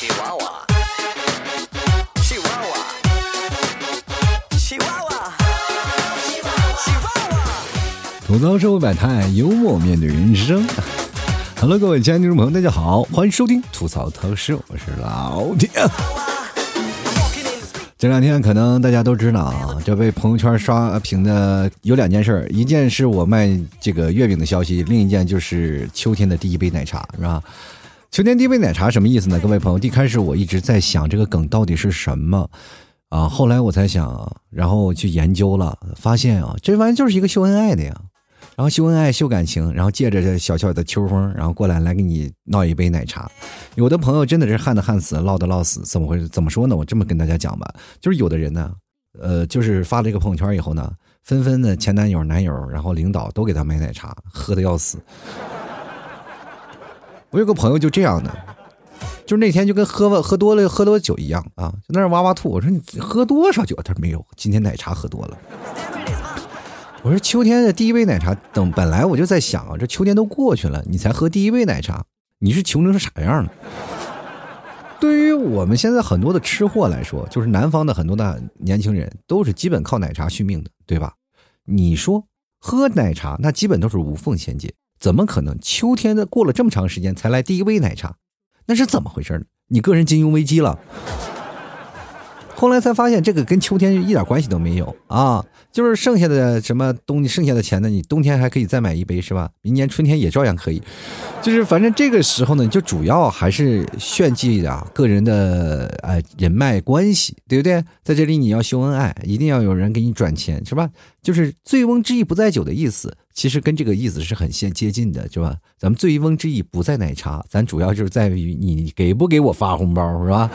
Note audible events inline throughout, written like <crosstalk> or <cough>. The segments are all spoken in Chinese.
吉娃娃，吉娃娃，吉娃娃，吉娃娃。吐槽社会百态，幽默面对人生。Hello，各位亲爱的听众朋友，大家好，欢迎收听吐槽特师，我是老铁。这两天可能大家都知道啊，这被朋友圈刷屏的有两件事，一件是我卖这个月饼的消息，另一件就是秋天的第一杯奶茶，是吧？秋天第一杯奶茶什么意思呢？各位朋友，一开始我一直在想这个梗到底是什么啊，后来我才想，然后去研究了，发现啊，这玩意就是一个秀恩爱的呀。然后秀恩爱、秀感情，然后借着这小小的秋风，然后过来来给你闹一杯奶茶。有的朋友真的是旱的旱死，涝的涝死，怎么回事？怎么说呢？我这么跟大家讲吧，就是有的人呢，呃，就是发了一个朋友圈以后呢，纷纷的前男友、男友，然后领导都给他买奶茶，喝的要死。我有个朋友就这样的，就是那天就跟喝了喝多了喝多酒一样啊，就那儿哇哇吐。我说你喝多少酒？他说没有，今天奶茶喝多了。我说秋天的第一杯奶茶，等本来我就在想啊，这秋天都过去了，你才喝第一杯奶茶，你是穷成啥样了？对于我们现在很多的吃货来说，就是南方的很多的年轻人都是基本靠奶茶续命的，对吧？你说喝奶茶，那基本都是无缝衔接，怎么可能秋天的过了这么长时间才来第一杯奶茶？那是怎么回事呢？你个人金融危机了？后来才发现，这个跟秋天一点关系都没有啊！就是剩下的什么东，剩下的钱呢？你冬天还可以再买一杯，是吧？明年春天也照样可以。就是反正这个时候呢，就主要还是炫技啊，个人的呃人脉关系，对不对？在这里你要秀恩爱，一定要有人给你转钱，是吧？就是“醉翁之意不在酒”的意思，其实跟这个意思是很先接近的，是吧？咱们“醉翁之意不在奶茶”，咱主要就是在于你给不给我发红包，是吧？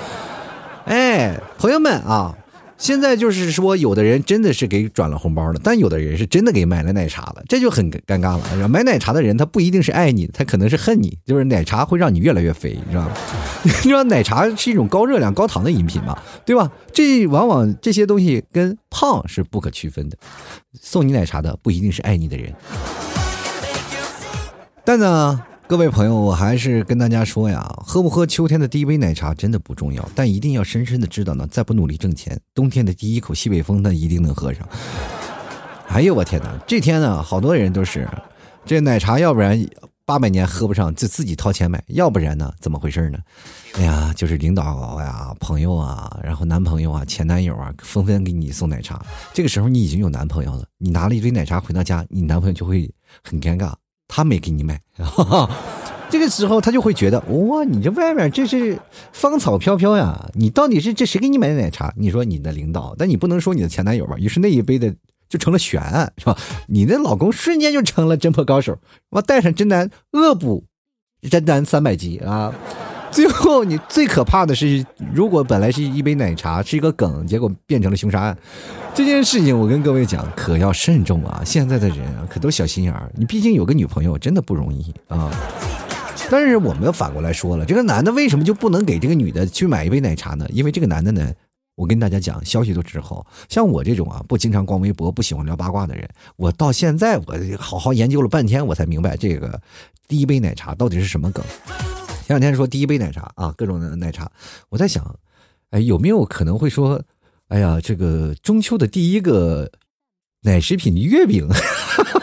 哎，朋友们啊，现在就是说，有的人真的是给转了红包了，但有的人是真的给买了奶茶了，这就很尴尬了。买奶茶的人他不一定是爱你，他可能是恨你，就是奶茶会让你越来越肥，你知道吗？<laughs> 你知道奶茶是一种高热量、高糖的饮品嘛，对吧？这往往这些东西跟胖是不可区分的。送你奶茶的不一定是爱你的人，但呢。各位朋友，我还是跟大家说呀，喝不喝秋天的第一杯奶茶真的不重要，但一定要深深的知道呢，再不努力挣钱，冬天的第一口西北风那一定能喝上。哎呦我天哪，这天呢，好多人都是这奶茶，要不然八百年喝不上，就自己掏钱买；要不然呢，怎么回事呢？哎呀，就是领导呀、朋友啊，然后男朋友啊、前男友啊，纷纷给你送奶茶。这个时候你已经有男朋友了，你拿了一堆奶茶回到家，你男朋友就会很尴尬。他没给你买，哈 <laughs> 哈这个时候他就会觉得哇，你这外面这是芳草飘飘呀，你到底是这谁给你买的奶茶？你说你的领导，但你不能说你的前男友吧？于是那一杯的就成了悬案，是吧？你的老公瞬间就成了侦破高手，我带上真男恶补真男三百集啊！最后你最可怕的是，如果本来是一杯奶茶是一个梗，结果变成了凶杀案。这件事情我跟各位讲，可要慎重啊！现在的人啊，可都小心眼儿。你毕竟有个女朋友，真的不容易啊。但是我们反过来说了，这个男的为什么就不能给这个女的去买一杯奶茶呢？因为这个男的呢，我跟大家讲，消息都滞后。像我这种啊，不经常逛微博、不喜欢聊八卦的人，我到现在我好好研究了半天，我才明白这个第一杯奶茶到底是什么梗。前两天说第一杯奶茶啊，各种的奶茶，我在想，哎，有没有可能会说？哎呀，这个中秋的第一个奶食品的月饼，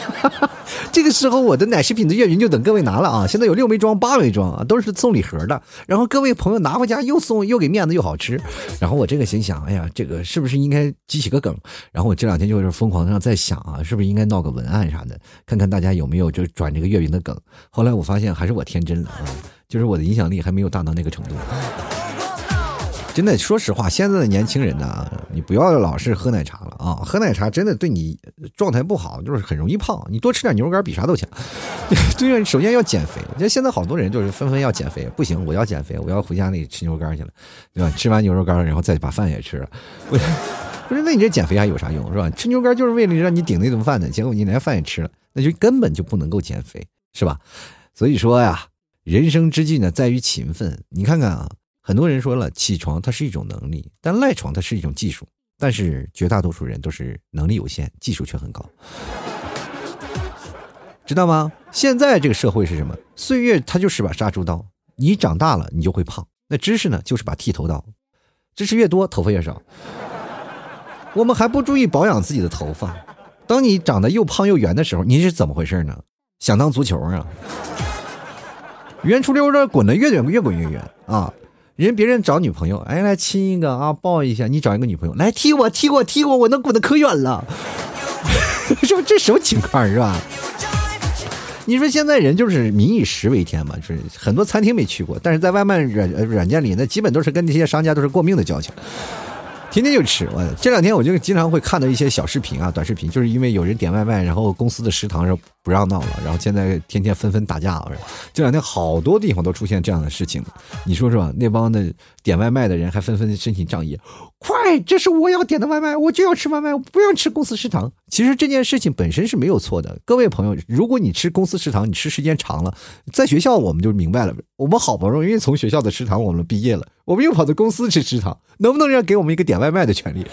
<laughs> 这个时候我的奶食品的月饼就等各位拿了啊！现在有六枚装、八枚装啊，都是送礼盒的。然后各位朋友拿回家又送又给面子又好吃。然后我这个心想，哎呀，这个是不是应该激起个梗？然后我这两天就是疯狂上在想啊，是不是应该闹个文案啥的，看看大家有没有就转这个月饼的梗。后来我发现还是我天真了啊，就是我的影响力还没有大到那个程度。真的，说实话，现在的年轻人呢，你不要老是喝奶茶了啊！喝奶茶真的对你状态不好，就是很容易胖。你多吃点牛肉干比啥都强。<laughs> 对啊，首先要减肥。就现在好多人就是纷纷要减肥，不行，我要减肥，我要回家里吃牛肉干去了，对吧？吃完牛肉干，然后再把饭也吃了。<laughs> 不是，那你这减肥还有啥用，是吧？吃牛肉干就是为了让你顶那顿饭的，结果你连饭也吃了，那就根本就不能够减肥，是吧？所以说呀，人生之计呢，在于勤奋。你看看啊。很多人说了，起床它是一种能力，但赖床它是一种技术。但是绝大多数人都是能力有限，技术却很高，知道吗？现在这个社会是什么？岁月它就是把杀猪刀，你长大了你就会胖，那知识呢，就是把剃头刀，知识越多，头发越少。我们还不注意保养自己的头发，当你长得又胖又圆的时候，你是怎么回事呢？想当足球啊？圆出溜的滚的越远越滚越远啊！人别人找女朋友，哎，来亲一个啊，抱一下。你找一个女朋友，来踢我，踢我，踢我，我能滚得可远了。<laughs> 说这什么情况是吧？你说现在人就是民以食为天嘛，就是很多餐厅没去过，但是在外卖软软件里，那基本都是跟那些商家都是过命的交情。天天就吃，我这两天我就经常会看到一些小视频啊、短视频，就是因为有人点外卖，然后公司的食堂是不让闹了，然后现在天天纷纷打架了。这两天好多地方都出现这样的事情，你说说，那帮的点外卖的人还纷纷申请仗义，快，这是我要点的外卖，我就要吃外卖，我不要吃公司食堂。其实这件事情本身是没有错的，各位朋友，如果你吃公司食堂，你吃时间长了，在学校我们就明白了，我们好不容易从学校的食堂我们毕业了，我们又跑到公司吃食堂，能不能让给我们一个点外卖的权利？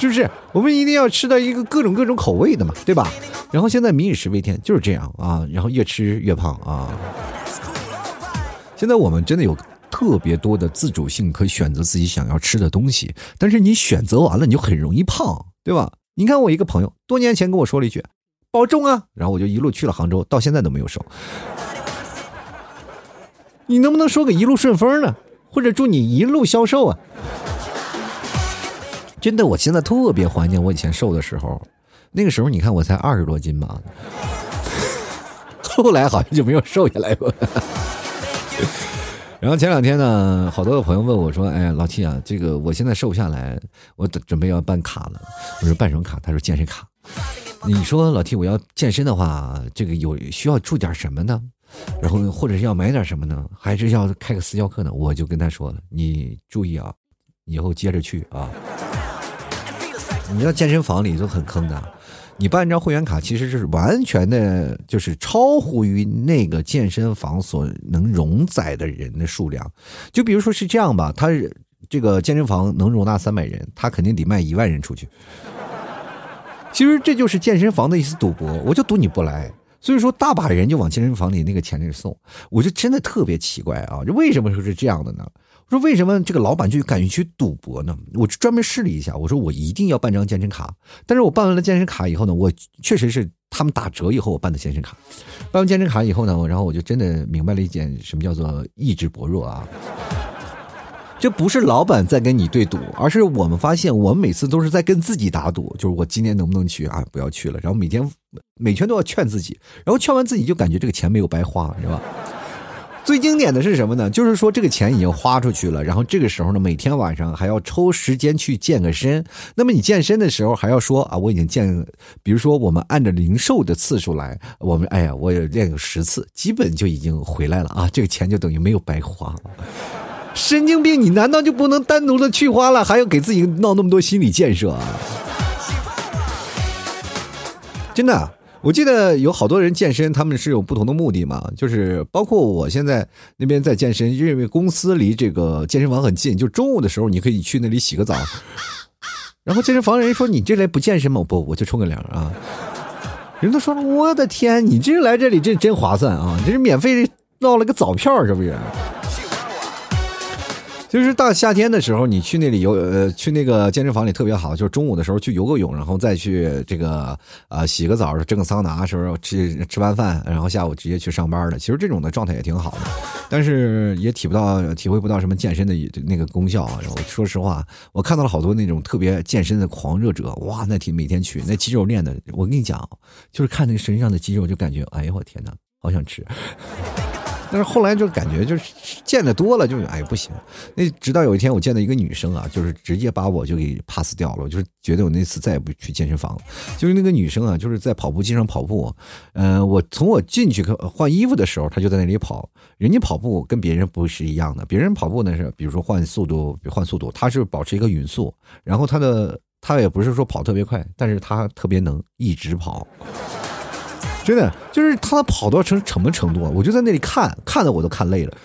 是不是？我们一定要吃到一个各种各种口味的嘛，对吧？然后现在民以食为天，就是这样啊，然后越吃越胖啊。现在我们真的有特别多的自主性，可以选择自己想要吃的东西，但是你选择完了，你就很容易胖。对吧？你看我一个朋友，多年前跟我说了一句“保重啊”，然后我就一路去了杭州，到现在都没有瘦。你能不能说个一路顺风呢？或者祝你一路消瘦啊？真的，我现在特别怀念我以前瘦的时候，那个时候你看我才二十多斤吧，<laughs> 后来好像就没有瘦下来过。<laughs> 然后前两天呢，好多的朋友问我说：“哎，老七啊，这个我现在瘦不下来，我准备要办卡了。”我说：“办什么卡？”他说：“健身卡。”你说老七我要健身的话，这个有需要注点什么呢？然后或者是要买点什么呢？还是要开个私教课呢？我就跟他说了：“你注意啊，以后接着去啊。你知道健身房里都很坑的。”你办一张会员卡，其实是完全的，就是超乎于那个健身房所能容载的人的数量。就比如说是这样吧，他这个健身房能容纳三百人，他肯定得卖一万人出去。其实这就是健身房的一次赌博，我就赌你不来。所以说，大把人就往健身房里那个钱里送，我就真的特别奇怪啊，这为什么说是这样的呢？说为什么这个老板就敢于去赌博呢？我专门试了一下，我说我一定要办张健身卡。但是我办完了健身卡以后呢，我确实是他们打折以后我办的健身卡。办完健身卡以后呢，然后我就真的明白了一件什么叫做意志薄弱啊。这不是老板在跟你对赌，而是我们发现我们每次都是在跟自己打赌，就是我今天能不能去啊？不要去了。然后每天每天都要劝自己，然后劝完自己就感觉这个钱没有白花，是吧？最经典的是什么呢？就是说这个钱已经花出去了，然后这个时候呢，每天晚上还要抽时间去健个身。那么你健身的时候还要说啊，我已经健，比如说我们按照零售的次数来，我们哎呀，我也练个十次，基本就已经回来了啊，这个钱就等于没有白花。神经病，你难道就不能单独的去花了，还要给自己闹那么多心理建设啊？真的。我记得有好多人健身，他们是有不同的目的嘛，就是包括我现在那边在健身，因为公司离这个健身房很近，就中午的时候你可以去那里洗个澡。<laughs> 然后健身房人说：“你这来不健身吗？”不，我就冲个凉啊。人都说了：“我的天，你这来这里这真划算啊！这是免费闹了个澡票，是不是？”就是大夏天的时候，你去那里游，呃，去那个健身房里特别好。就是中午的时候去游个泳，然后再去这个啊洗个澡，蒸个桑拿时候吃吃完饭，然后下午直接去上班的。其实这种的状态也挺好的，但是也体不到体会不到什么健身的那个功效啊。我说实话，我看到了好多那种特别健身的狂热者，哇，那挺每天去，那肌肉练的，我跟你讲，就是看那个身上的肌肉就感觉，哎呀我天哪，好想吃。但是后来就感觉就是见的多了，就哎不行。那直到有一天我见到一个女生啊，就是直接把我就给 pass 掉了。我就是觉得我那次再也不去健身房了。就是那个女生啊，就是在跑步机上跑步。嗯，我从我进去换衣服的时候，她就在那里跑。人家跑步跟别人不是一样的，别人跑步呢是比如说换速度换速度，她是保持一个匀速。然后她的她也不是说跑特别快，但是她特别能一直跑。真的就是他跑到成什么程度啊？我就在那里看，看的我都看累了。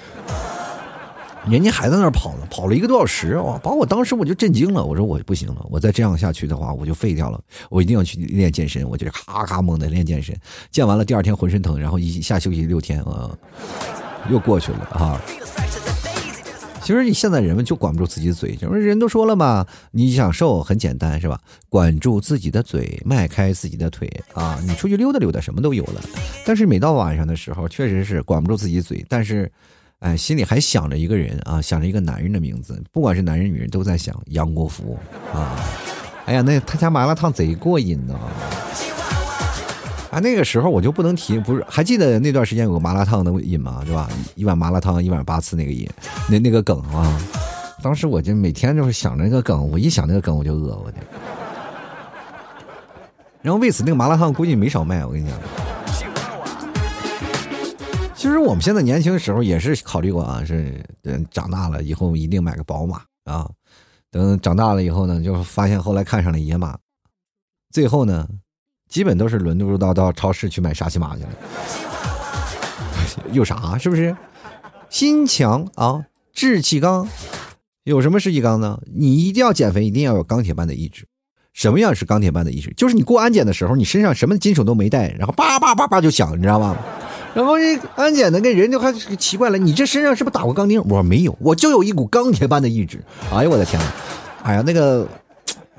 人家还在那儿跑呢，跑了一个多小时，哇！把我当时我就震惊了。我说我不行了，我再这样下去的话，我就废掉了。我一定要去练健身，我就咔咔猛的练健身。健完了第二天浑身疼，然后一下休息六天啊，又过去了啊。其实现在人们就管不住自己的嘴，就是人都说了嘛，你想瘦很简单是吧？管住自己的嘴，迈开自己的腿啊，你出去溜达溜达，什么都有了。但是每到晚上的时候，确实是管不住自己嘴，但是，哎，心里还想着一个人啊，想着一个男人的名字，不管是男人女人，都在想杨国福啊。哎呀，那他家麻辣烫贼过瘾呢。啊那个时候我就不能提，不是还记得那段时间有个麻辣烫的瘾吗？是吧？一碗麻辣烫一碗八次那个瘾，那那个梗啊，当时我就每天就是想着那个梗，我一想那个梗我就饿，我的。然后为此那个麻辣烫估计没少卖，我跟你讲。其实我们现在年轻的时候也是考虑过啊，是等长大了以后一定买个宝马啊，等长大了以后呢，就发现后来看上了野马，最后呢。基本都是轮不到到超市去买沙琪玛去了，<laughs> 有啥是不是？心强啊，志气刚，有什么士气刚呢？你一定要减肥，一定要有钢铁般的意志。什么样是钢铁般的意志？就是你过安检的时候，你身上什么金属都没带，然后叭叭叭叭就响，你知道吗？然后这安检的跟人就还奇怪了，你这身上是不是打过钢钉？我说没有，我就有一股钢铁般的意志。哎呀，我的天呐！哎呀，那个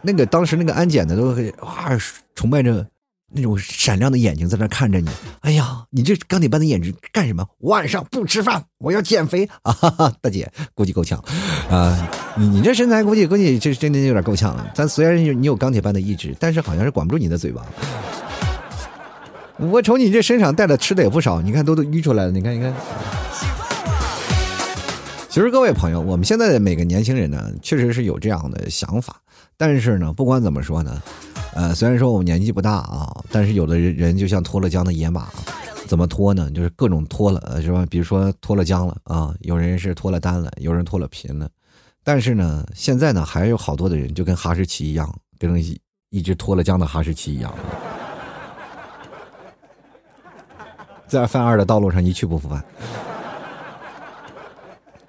那个当时那个安检的都哇崇拜着。那种闪亮的眼睛在那看着你，哎呀，你这钢铁般的眼睛干什么？晚上不吃饭，我要减肥 <laughs> 啊！哈哈，大姐估计够呛，啊，你你这身材估计估计这真的有点够呛了。咱虽然你有钢铁般的意志，但是好像是管不住你的嘴巴。我瞅你这身上带的吃的也不少，你看都都淤出来了，你看你看。其实各位朋友，我们现在的每个年轻人呢，确实是有这样的想法，但是呢，不管怎么说呢。呃，虽然说我们年纪不大啊，但是有的人人就像脱了缰的野马，怎么脱呢？就是各种脱了，是吧？比如说脱了缰了啊，有人是脱了单了，有人脱了贫了，但是呢，现在呢，还有好多的人就跟哈士奇一样，跟一一只脱了缰的哈士奇一样，<laughs> 在犯二的道路上一去不复返。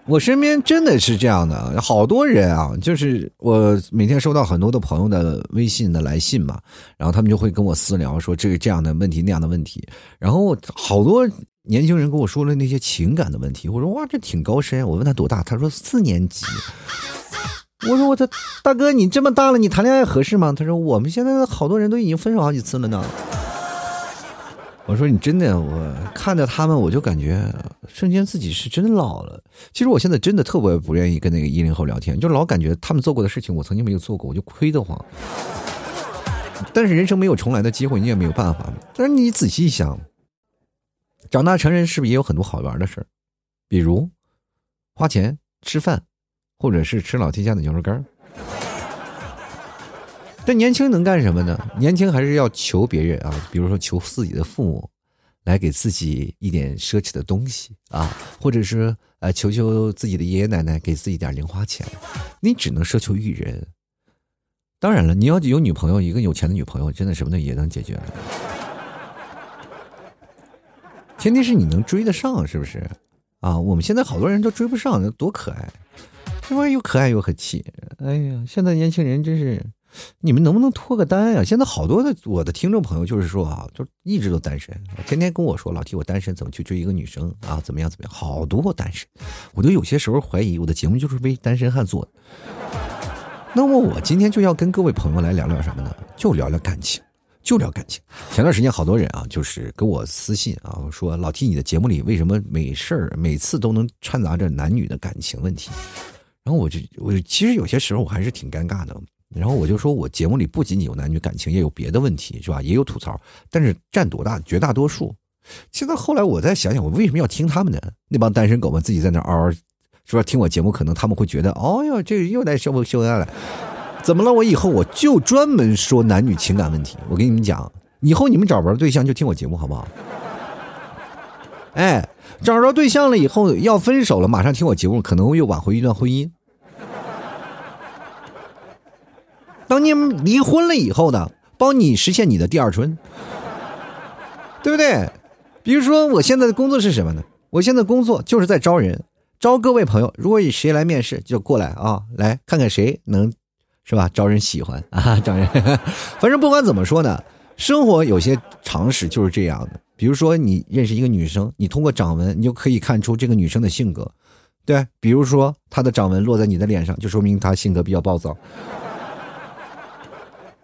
我身边真的是这样的，好多人啊，就是我每天收到很多的朋友的微信的来信嘛，然后他们就会跟我私聊说这个这样的问题那样的问题，然后好多年轻人跟我说了那些情感的问题，我说哇这挺高深，我问他多大，他说四年级，我说我这大哥你这么大了，你谈恋爱合适吗？他说我们现在好多人都已经分手好几次了呢。我说你真的，我看着他们，我就感觉瞬间自己是真老了。其实我现在真的特别不愿意跟那个一零后聊天，就老感觉他们做过的事情我曾经没有做过，我就亏得慌。但是人生没有重来的机会，你也没有办法。但是你仔细一想，长大成人是不是也有很多好玩的事儿？比如花钱吃饭，或者是吃老天家的牛肉干儿。但年轻能干什么呢？年轻还是要求别人啊，比如说求自己的父母，来给自己一点奢侈的东西啊，或者是呃求求自己的爷爷奶奶给自己点零花钱。你只能奢求于人。当然了，你要有女朋友，一个有钱的女朋友，真的什么的也能解决。前提是你能追得上，是不是？啊，我们现在好多人都追不上，多可爱，这玩意儿？又可爱又很气。哎呀，现在年轻人真是。你们能不能脱个单呀？现在好多的我的听众朋友就是说啊，就一直都单身，天天跟我说老提我单身怎么去追一个女生啊？怎么样怎么样？好多单身，我都有些时候怀疑我的节目就是为单身汉做的。那么我今天就要跟各位朋友来聊聊什么呢？就聊聊感情，就聊感情。前段时间好多人啊，就是给我私信啊，说老提你的节目里为什么没事儿每次都能掺杂着男女的感情问题？然后我就我其实有些时候我还是挺尴尬的。然后我就说，我节目里不仅仅有男女感情，也有别的问题，是吧？也有吐槽，但是占多大？绝大多数。现在后来我再想想，我为什么要听他们的？那帮单身狗们自己在那嗷嗷，说听我节目，可能他们会觉得，哦哟，这又在秀恩秀恩爱了。怎么了？我以后我就专门说男女情感问题。我跟你们讲，以后你们找不着对象就听我节目，好不好？哎，找着对象了以后要分手了，马上听我节目，可能又挽回一段婚姻。当你离婚了以后呢，帮你实现你的第二春，对不对？比如说，我现在的工作是什么呢？我现在工作就是在招人，招各位朋友。如果有谁来面试，就过来啊，来看看谁能，是吧？招人喜欢啊，<laughs> 招人。反正不管怎么说呢，生活有些常识就是这样的。比如说，你认识一个女生，你通过掌纹，你就可以看出这个女生的性格。对，比如说她的掌纹落在你的脸上，就说明她性格比较暴躁。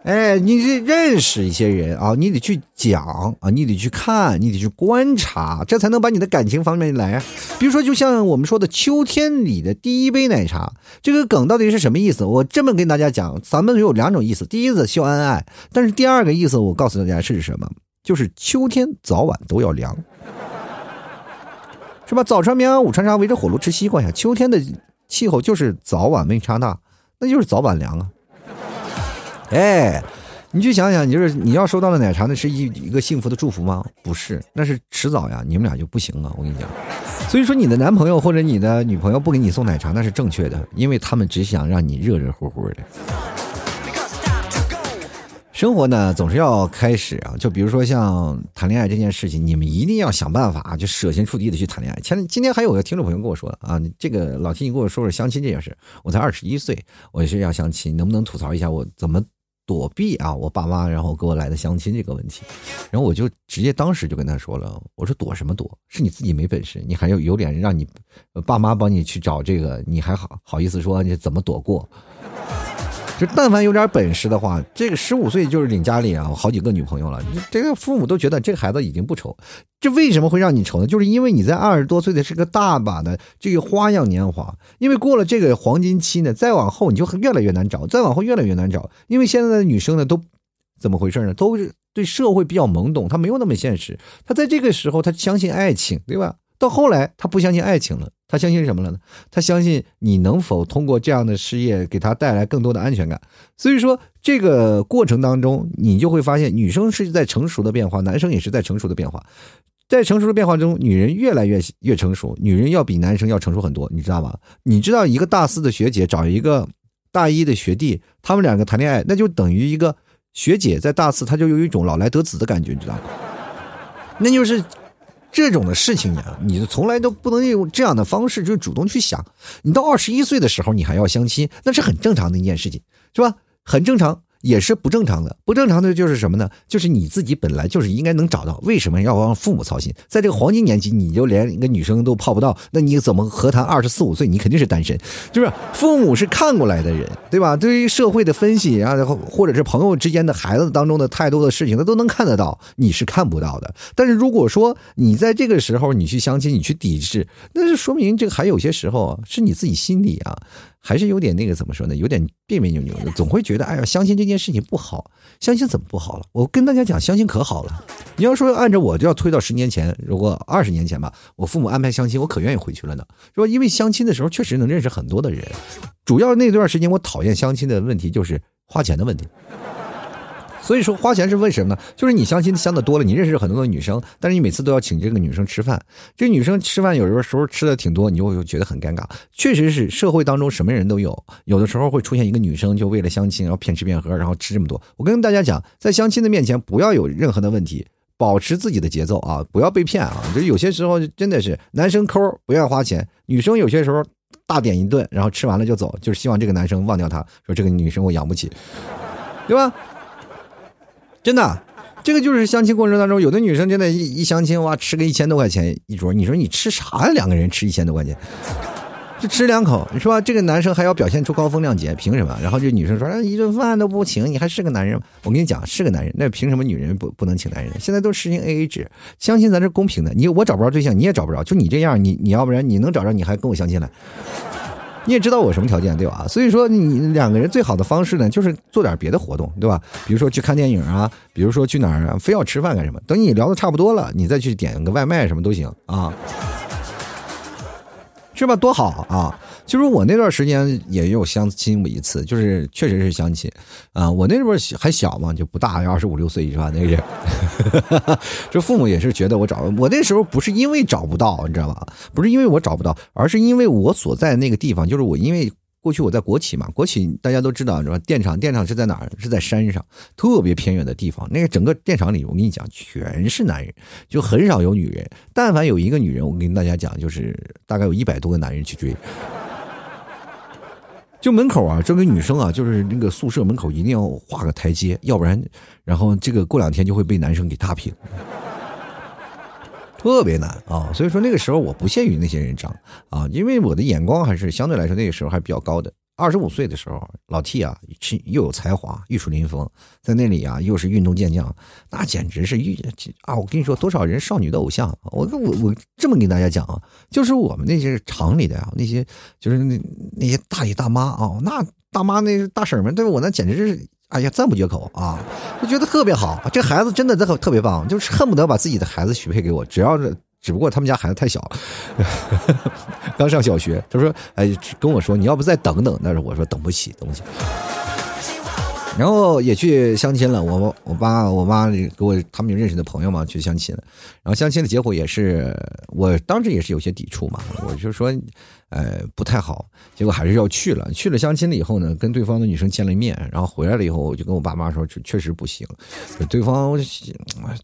哎，你得认识一些人啊，你得去讲啊，你得去看，你得去观察，这才能把你的感情方面来啊。比如说，就像我们说的秋天里的第一杯奶茶，这个梗到底是什么意思？我这么跟大家讲，咱们有两种意思，第一个秀恩爱，但是第二个意思，我告诉大家是什么？就是秋天早晚都要凉，是吧？早穿棉袄，午穿纱，围着火炉吃西瓜呀。秋天的气候就是早晚温差大，那就是早晚凉啊。哎，你去想想，你就是你要收到了奶茶，那是一一个幸福的祝福吗？不是，那是迟早呀，你们俩就不行了。我跟你讲，所以说你的男朋友或者你的女朋友不给你送奶茶，那是正确的，因为他们只想让你热热乎乎的。生活呢，总是要开始啊，就比如说像谈恋爱这件事情，你们一定要想办法，就舍心处地的去谈恋爱。前今天还有个听众朋友跟我说啊，这个老提你跟我说说相亲这件事，我才二十一岁，我是要相亲，能不能吐槽一下我怎么？躲避啊，我爸妈然后给我来的相亲这个问题，然后我就直接当时就跟他说了，我说躲什么躲？是你自己没本事，你还有有脸让你爸妈帮你去找这个，你还好好意思说你怎么躲过？就但凡有点本事的话，这个十五岁就是领家里啊，好几个女朋友了。这个父母都觉得这个孩子已经不愁，这为什么会让你愁呢？就是因为你在二十多岁的是个大把的这个花样年华，因为过了这个黄金期呢，再往后你就越来越难找，再往后越来越难找。因为现在的女生呢，都怎么回事呢？都是对社会比较懵懂，她没有那么现实。她在这个时候，她相信爱情，对吧？到后来，她不相信爱情了。他相信什么了呢？他相信你能否通过这样的事业给他带来更多的安全感。所以说，这个过程当中，你就会发现，女生是在成熟的变化，男生也是在成熟的变化。在成熟的变化中，女人越来越越成熟，女人要比男生要成熟很多，你知道吗？你知道，一个大四的学姐找一个大一的学弟，他们两个谈恋爱，那就等于一个学姐在大四，她就有一种老来得子的感觉，你知道吗？那就是。这种的事情呀，你从来都不能用这样的方式就主动去想。你到二十一岁的时候，你还要相亲，那是很正常的一件事情，是吧？很正常。也是不正常的，不正常的就是什么呢？就是你自己本来就是应该能找到，为什么要让父母操心？在这个黄金年纪，你就连一个女生都泡不到，那你怎么何谈二十四五岁？你肯定是单身，就是父母是看过来的人，对吧？对于社会的分析啊，或者是朋友之间的孩子当中的太多的事情，他都能看得到，你是看不到的。但是如果说你在这个时候你去相亲，你去抵制，那就说明这个还有些时候，是你自己心里啊。还是有点那个怎么说呢？有点别别扭扭的，总会觉得哎呀，相亲这件事情不好。相亲怎么不好了？我跟大家讲，相亲可好了。你要说按照我就要推到十年前，如果二十年前吧，我父母安排相亲，我可愿意回去了呢。说因为相亲的时候确实能认识很多的人，主要那段时间我讨厌相亲的问题就是花钱的问题。所以说花钱是为什么呢？就是你相亲相的多了，你认识很多的女生，但是你每次都要请这个女生吃饭，这女生吃饭有的时候吃的挺多，你就会觉得很尴尬。确实是社会当中什么人都有，有的时候会出现一个女生就为了相亲，然后骗吃骗喝，然后吃这么多。我跟大家讲，在相亲的面前不要有任何的问题，保持自己的节奏啊，不要被骗啊。就有些时候真的是男生抠不愿花钱，女生有些时候大点一顿，然后吃完了就走，就是希望这个男生忘掉她，说这个女生我养不起，对吧？真的，这个就是相亲过程当中，有的女生真的，一一相亲哇，吃个一千多块钱一桌，你说你吃啥呀？两个人吃一千多块钱，就吃两口，是吧？这个男生还要表现出高风亮节，凭什么？然后这女生说，一顿饭都不请，你还是个男人吗？我跟你讲，是个男人，那凭什么女人不不能请男人？现在都实行 A A 制，相亲咱是公平的，你我找不着对象，你也找不着，就你这样，你你要不然你能找着，你还跟我相亲来？你也知道我什么条件对吧？所以说你两个人最好的方式呢，就是做点别的活动，对吧？比如说去看电影啊，比如说去哪儿啊，非要吃饭干什么？等你聊的差不多了，你再去点个外卖什么都行啊。是吧？多好啊！其实我那段时间也有相亲过一次，就是确实是相亲啊。我那时候还小嘛，就不大，二十五六岁是吧？那个人，<laughs> 这父母也是觉得我找我那时候不是因为找不到，你知道吧？不是因为我找不到，而是因为我所在那个地方，就是我因为。过去我在国企嘛，国企大家都知道是吧？电厂，电厂是在哪儿？是在山上，特别偏远的地方。那个整个电厂里，我跟你讲，全是男人，就很少有女人。但凡有一个女人，我跟大家讲，就是大概有一百多个男人去追。就门口啊，这个女生啊，就是那个宿舍门口一定要画个台阶，要不然，然后这个过两天就会被男生给踏平。<laughs> 特别难啊。所以说那个时候我不屑于那些人渣啊，因为我的眼光还是相对来说那个时候还比较高的。二十五岁的时候，老 T 啊，又有才华，玉树临风，在那里啊，又是运动健将，那简直是玉啊！我跟你说，多少人少女的偶像，我我我这么跟大家讲啊，就是我们那些厂里的呀，那些就是那那些大爷大妈啊，那大妈那大婶们对我那简直是哎呀赞不绝口啊，就觉得特别好，这孩子真的特特别棒，就是恨不得把自己的孩子许配给我，只要是。只不过他们家孩子太小了，<laughs> 刚上小学。他说：“哎，跟我说你要不再等等。”但是我说等不起，等不起。然后也去相亲了，我我爸我妈给我他们有认识的朋友嘛去相亲了，然后相亲的结果也是我当时也是有些抵触嘛，我就说，呃不太好，结果还是要去了，去了相亲了以后呢，跟对方的女生见了面，然后回来了以后，我就跟我爸妈说，确实不行，对方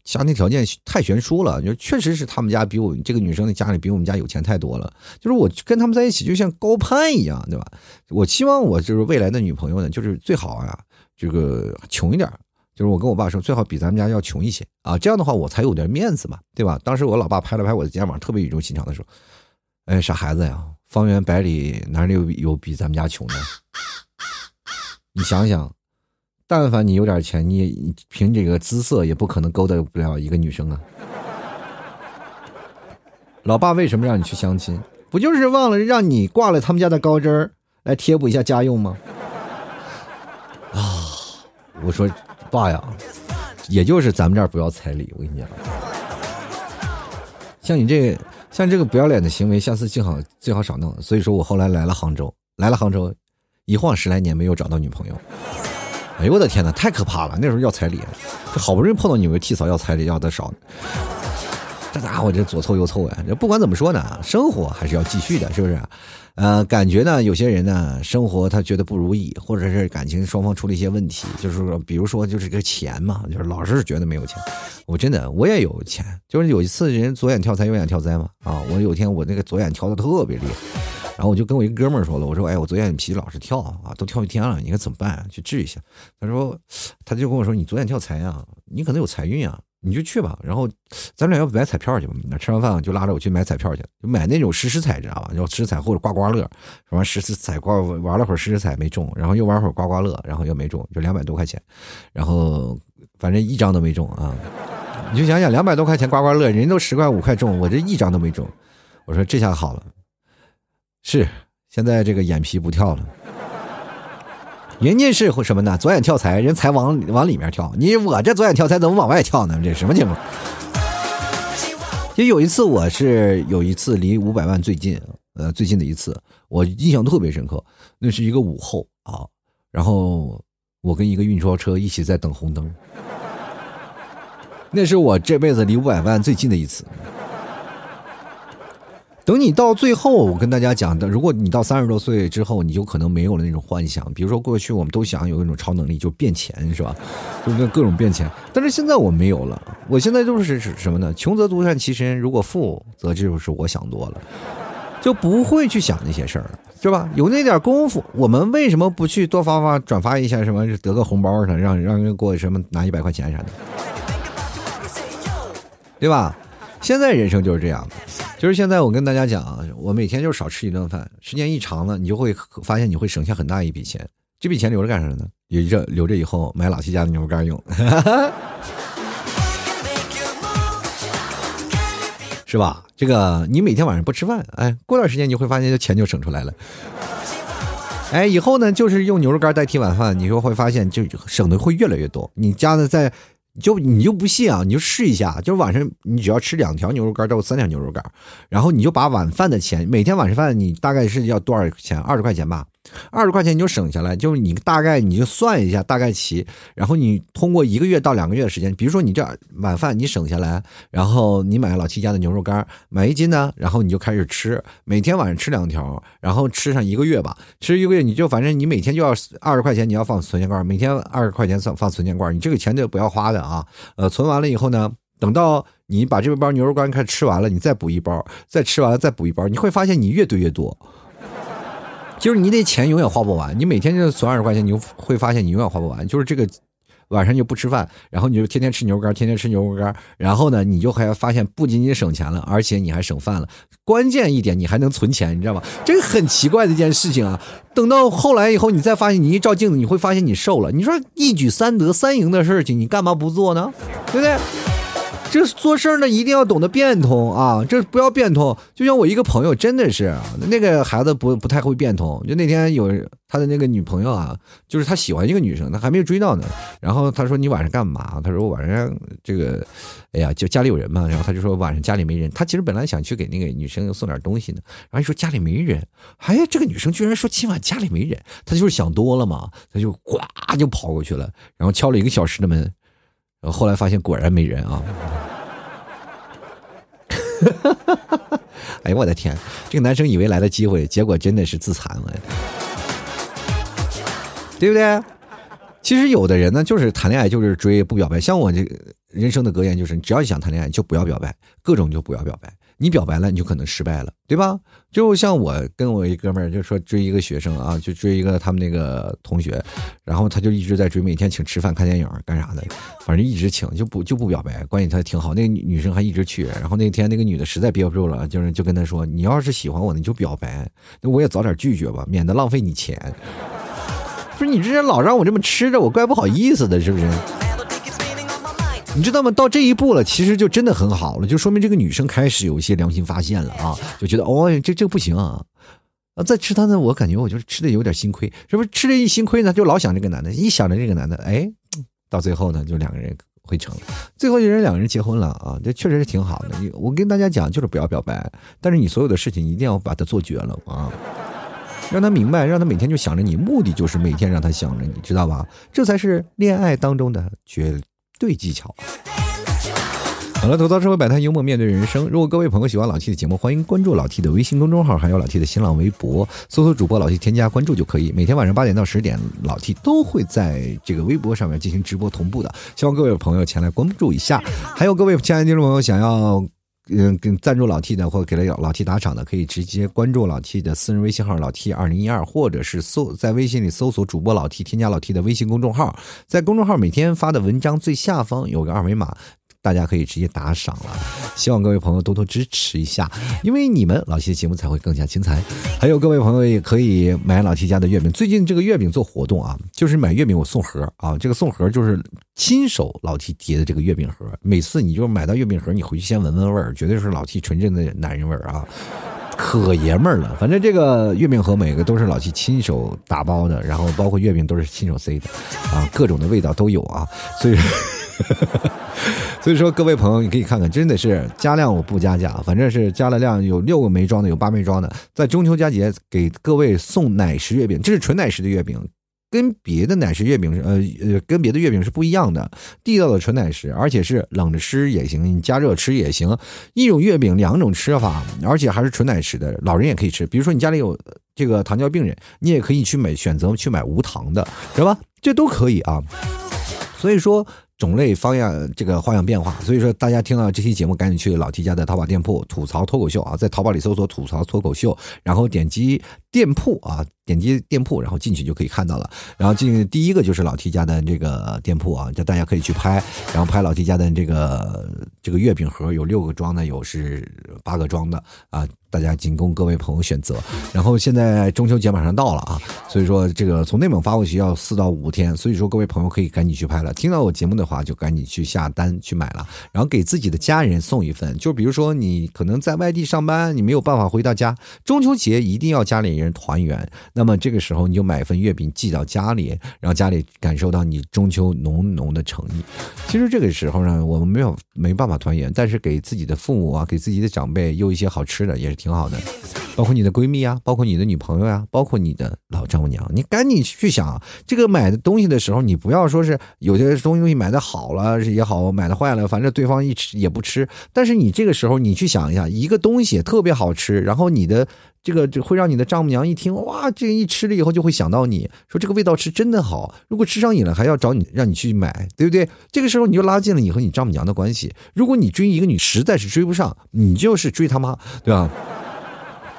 家庭条件太悬殊了，就确实是他们家比我这个女生的家里比我们家有钱太多了，就是我跟他们在一起就像高攀一样，对吧？我希望我就是未来的女朋友呢，就是最好啊。这个穷一点，就是我跟我爸说，最好比咱们家要穷一些啊，这样的话我才有点面子嘛，对吧？当时我老爸拍了拍我的肩膀，特别语重心长的说：“哎，傻孩子呀，方圆百里哪里有有比咱们家穷的？你想想，但凡你有点钱，你凭这个姿色也不可能勾搭不了一个女生啊。老爸为什么让你去相亲？不就是忘了让你挂了他们家的高枝儿来贴补一下家用吗？”我说，爸呀，也就是咱们这儿不要彩礼。我跟你讲，像你这像这个不要脸的行为，下次最好最好少弄。所以说我后来来了杭州，来了杭州，一晃十来年没有找到女朋友。哎呦我的天哪，太可怕了！那时候要彩礼，这好不容易碰到你们替嫂要彩礼要的少，这家伙这左凑右凑呀。这不管怎么说呢，生活还是要继续的，是不是？呃，感觉呢，有些人呢，生活他觉得不如意，或者是感情双方出了一些问题，就是说，比如说，就是个钱嘛，就是老是觉得没有钱。我真的，我也有钱，就是有一次人左眼跳财，右眼跳灾嘛，啊，我有天我那个左眼跳的特别厉害，然后我就跟我一哥们儿说了，我说，哎，我左眼皮老是跳啊，都跳一天了，你看怎么办？去治一下。他说，他就跟我说，你左眼跳财啊，你可能有财运啊。你就去吧，然后咱俩要不买彩票去吧？那吃完饭就拉着我去买彩票去，就买那种实时彩，知道吧？要实时彩或者刮刮乐，什么实时彩刮玩了会儿实时彩没中，然后又玩会儿刮刮乐，然后又没中，就两百多块钱，然后反正一张都没中啊！你就想想，两百多块钱刮刮乐，人都十块五块中，我这一张都没中。我说这下好了，是现在这个眼皮不跳了。人家是什么呢？左眼跳财，人财往往里面跳。你我这左眼跳财怎么往外跳呢？这什么情况？就有一次，我是有一次离五百万最近，呃，最近的一次，我印象特别深刻。那是一个午后啊，然后我跟一个运钞车一起在等红灯，那是我这辈子离五百万最近的一次。等你到最后，我跟大家讲的，如果你到三十多岁之后，你就可能没有了那种幻想。比如说，过去我们都想有一种超能力，就变钱，是吧？就是各种变钱。但是现在我没有了，我现在就是什么呢？穷则独善其身，如果富则就是我想多了，就不会去想那些事儿了，是吧？有那点功夫，我们为什么不去多发发、转发一下什么，得个红包啥，让让人给我什么拿一百块钱啥的，对吧？现在人生就是这样的，就是现在我跟大家讲啊，我每天就少吃一顿饭，时间一长了，你就会发现你会省下很大一笔钱。这笔钱留着干啥呢？留着留着以后买老七家的牛肉干用，<laughs> 是吧？这个你每天晚上不吃饭，哎，过段时间你会发现这钱就省出来了。哎，以后呢就是用牛肉干代替晚饭，你就会发现就省的会越来越多。你家的在。就你就不信啊？你就试一下，就是晚上你只要吃两条牛肉干到三条牛肉干，然后你就把晚饭的钱，每天晚上饭你大概是要多少钱？二十块钱吧。二十块钱你就省下来，就是你大概你就算一下大概齐，然后你通过一个月到两个月的时间，比如说你这晚饭你省下来，然后你买老七家的牛肉干，买一斤呢，然后你就开始吃，每天晚上吃两条，然后吃上一个月吧，吃一个月你就反正你每天就要二十块钱，你要放存钱罐，每天二十块钱放放存钱罐，你这个钱就不要花的啊，呃，存完了以后呢，等到你把这包牛肉干开始吃完了，你再补一包，再吃完了再补一包，你会发现你越堆越多。就是你那钱永远花不完，你每天就存二十块钱，你就会发现你永远花不完。就是这个晚上就不吃饭，然后你就天天吃牛肉干，天天吃牛肉干，然后呢，你就还发现不仅仅省钱了，而且你还省饭了，关键一点你还能存钱，你知道吧？这个很奇怪的一件事情啊。等到后来以后，你再发现你一照镜子，你会发现你瘦了。你说一举三得三赢的事情，你干嘛不做呢？对不对？这做事儿呢，一定要懂得变通啊！这不要变通。就像我一个朋友，真的是那个孩子不不太会变通。就那天有他的那个女朋友啊，就是他喜欢一个女生，他还没有追到呢。然后他说：“你晚上干嘛？”他说：“晚上这个，哎呀，就家里有人嘛。”然后他就说：“晚上家里没人。”他其实本来想去给那个女生送点东西呢。然后说家里没人，哎呀，这个女生居然说今晚家里没人，他就是想多了嘛，他就呱就跑过去了，然后敲了一个小时的门。然后来发现果然没人啊哈哈哈哈哈！<laughs> 哎呦我的天，这个男生以为来了机会，结果真的是自残了，对不对？其实有的人呢，就是谈恋爱就是追不表白，像我这个人生的格言就是：只要想谈恋爱，就不要表白，各种就不要表白。你表白了，你就可能失败了，对吧？就像我跟我一哥们儿，就说追一个学生啊，就追一个他们那个同学，然后他就一直在追，每天请吃饭、看电影、干啥的，反正一直请，就不就不表白，关系他挺好。那个女生还一直去，然后那天那个女的实在憋不住了，就是就跟他说：“你要是喜欢我，你就表白，那我也早点拒绝吧，免得浪费你钱。<laughs> ”不是你这人老让我这么吃着，我怪不好意思的，是不是？你知道吗？到这一步了，其实就真的很好了，就说明这个女生开始有一些良心发现了啊，就觉得哦，这这不行啊，啊，再吃他呢，我感觉我就是吃的有点心亏，是不是？吃这一心亏呢，就老想这个男的，一想着这个男的，哎，到最后呢，就两个人会成，最后就人两个人结婚了啊，这确实是挺好的。我跟大家讲，就是不要表白，但是你所有的事情一定要把它做绝了啊，让他明白，让他每天就想着你，目的就是每天让他想着你，知道吧？这才是恋爱当中的绝。对技巧。好了，吐槽社会百态，幽默面对人生。如果各位朋友喜欢老 T 的节目，欢迎关注老 T 的微信公众号，还有老 T 的新浪微博，搜索主播老 T 添加关注就可以。每天晚上八点到十点，老 T 都会在这个微博上面进行直播同步的，希望各位朋友前来关注一下。还有各位亲爱的听众朋友，想要。嗯，跟赞助老 T 的或给了老 T 打赏的，可以直接关注老 T 的私人微信号老 T 二零一二，或者是搜在微信里搜索主播老 T，添加老 T 的微信公众号，在公众号每天发的文章最下方有个二维码。大家可以直接打赏了，希望各位朋友多多支持一下，因为你们老 T 的节目才会更加精彩。还有各位朋友也可以买老 T 家的月饼，最近这个月饼做活动啊，就是买月饼我送盒啊，这个送盒就是亲手老 T 叠的这个月饼盒，每次你就买到月饼盒，你回去先闻闻味儿，绝对是老 T 纯正的男人味儿啊，可爷们儿了。反正这个月饼盒每个都是老 T 亲手打包的，然后包括月饼都是亲手塞的啊，各种的味道都有啊，所以。<laughs> 所以说，各位朋友，你可以看看，真的是加量我不加价，反正是加了量，有六个没装的，有八没装的，在中秋佳节给各位送奶食月饼，这是纯奶食的月饼，跟别的奶食月饼是呃呃，跟别的月饼是不一样的，地道的纯奶食，而且是冷着吃也行，你加热吃也行，一种月饼两种吃法，而且还是纯奶食的，老人也可以吃，比如说你家里有这个糖尿病人，你也可以去买选择去买无糖的，是吧？这都可以啊，所以说。种类方样，这个花样变化，所以说大家听到这期节目，赶紧去老 T 家的淘宝店铺吐槽脱口秀啊，在淘宝里搜索吐槽脱口秀，然后点击店铺啊，点击店铺，然后进去就可以看到了。然后进第一个就是老 T 家的这个店铺啊，就大家可以去拍，然后拍老 T 家的这个这个月饼盒，有六个装的，有是八个装的啊。大家仅供各位朋友选择。然后现在中秋节马上到了啊，所以说这个从内蒙发过去要四到五天，所以说各位朋友可以赶紧去拍了。听到我节目的话，就赶紧去下单去买了，然后给自己的家人送一份。就比如说你可能在外地上班，你没有办法回到家，中秋节一定要家里人团圆。那么这个时候你就买份月饼寄到家里，让家里感受到你中秋浓浓的诚意。其实这个时候呢，我们没有没办法团圆，但是给自己的父母啊，给自己的长辈邮一些好吃的也是。挺好的，包括你的闺蜜啊，包括你的女朋友呀，包括你的老丈母娘，你赶紧去想这个买的东西的时候，你不要说是有些东西买的好了也好，买的坏了，反正对方一吃也不吃。但是你这个时候你去想一下，一个东西特别好吃，然后你的这个会让你的丈母娘一听，哇，这一吃了以后就会想到你说这个味道是真的好。如果吃上瘾了，还要找你让你去买，对不对？这个时候你就拉近了你和你丈母娘的关系。如果你追一个女实在是追不上，你就是追他妈，对吧？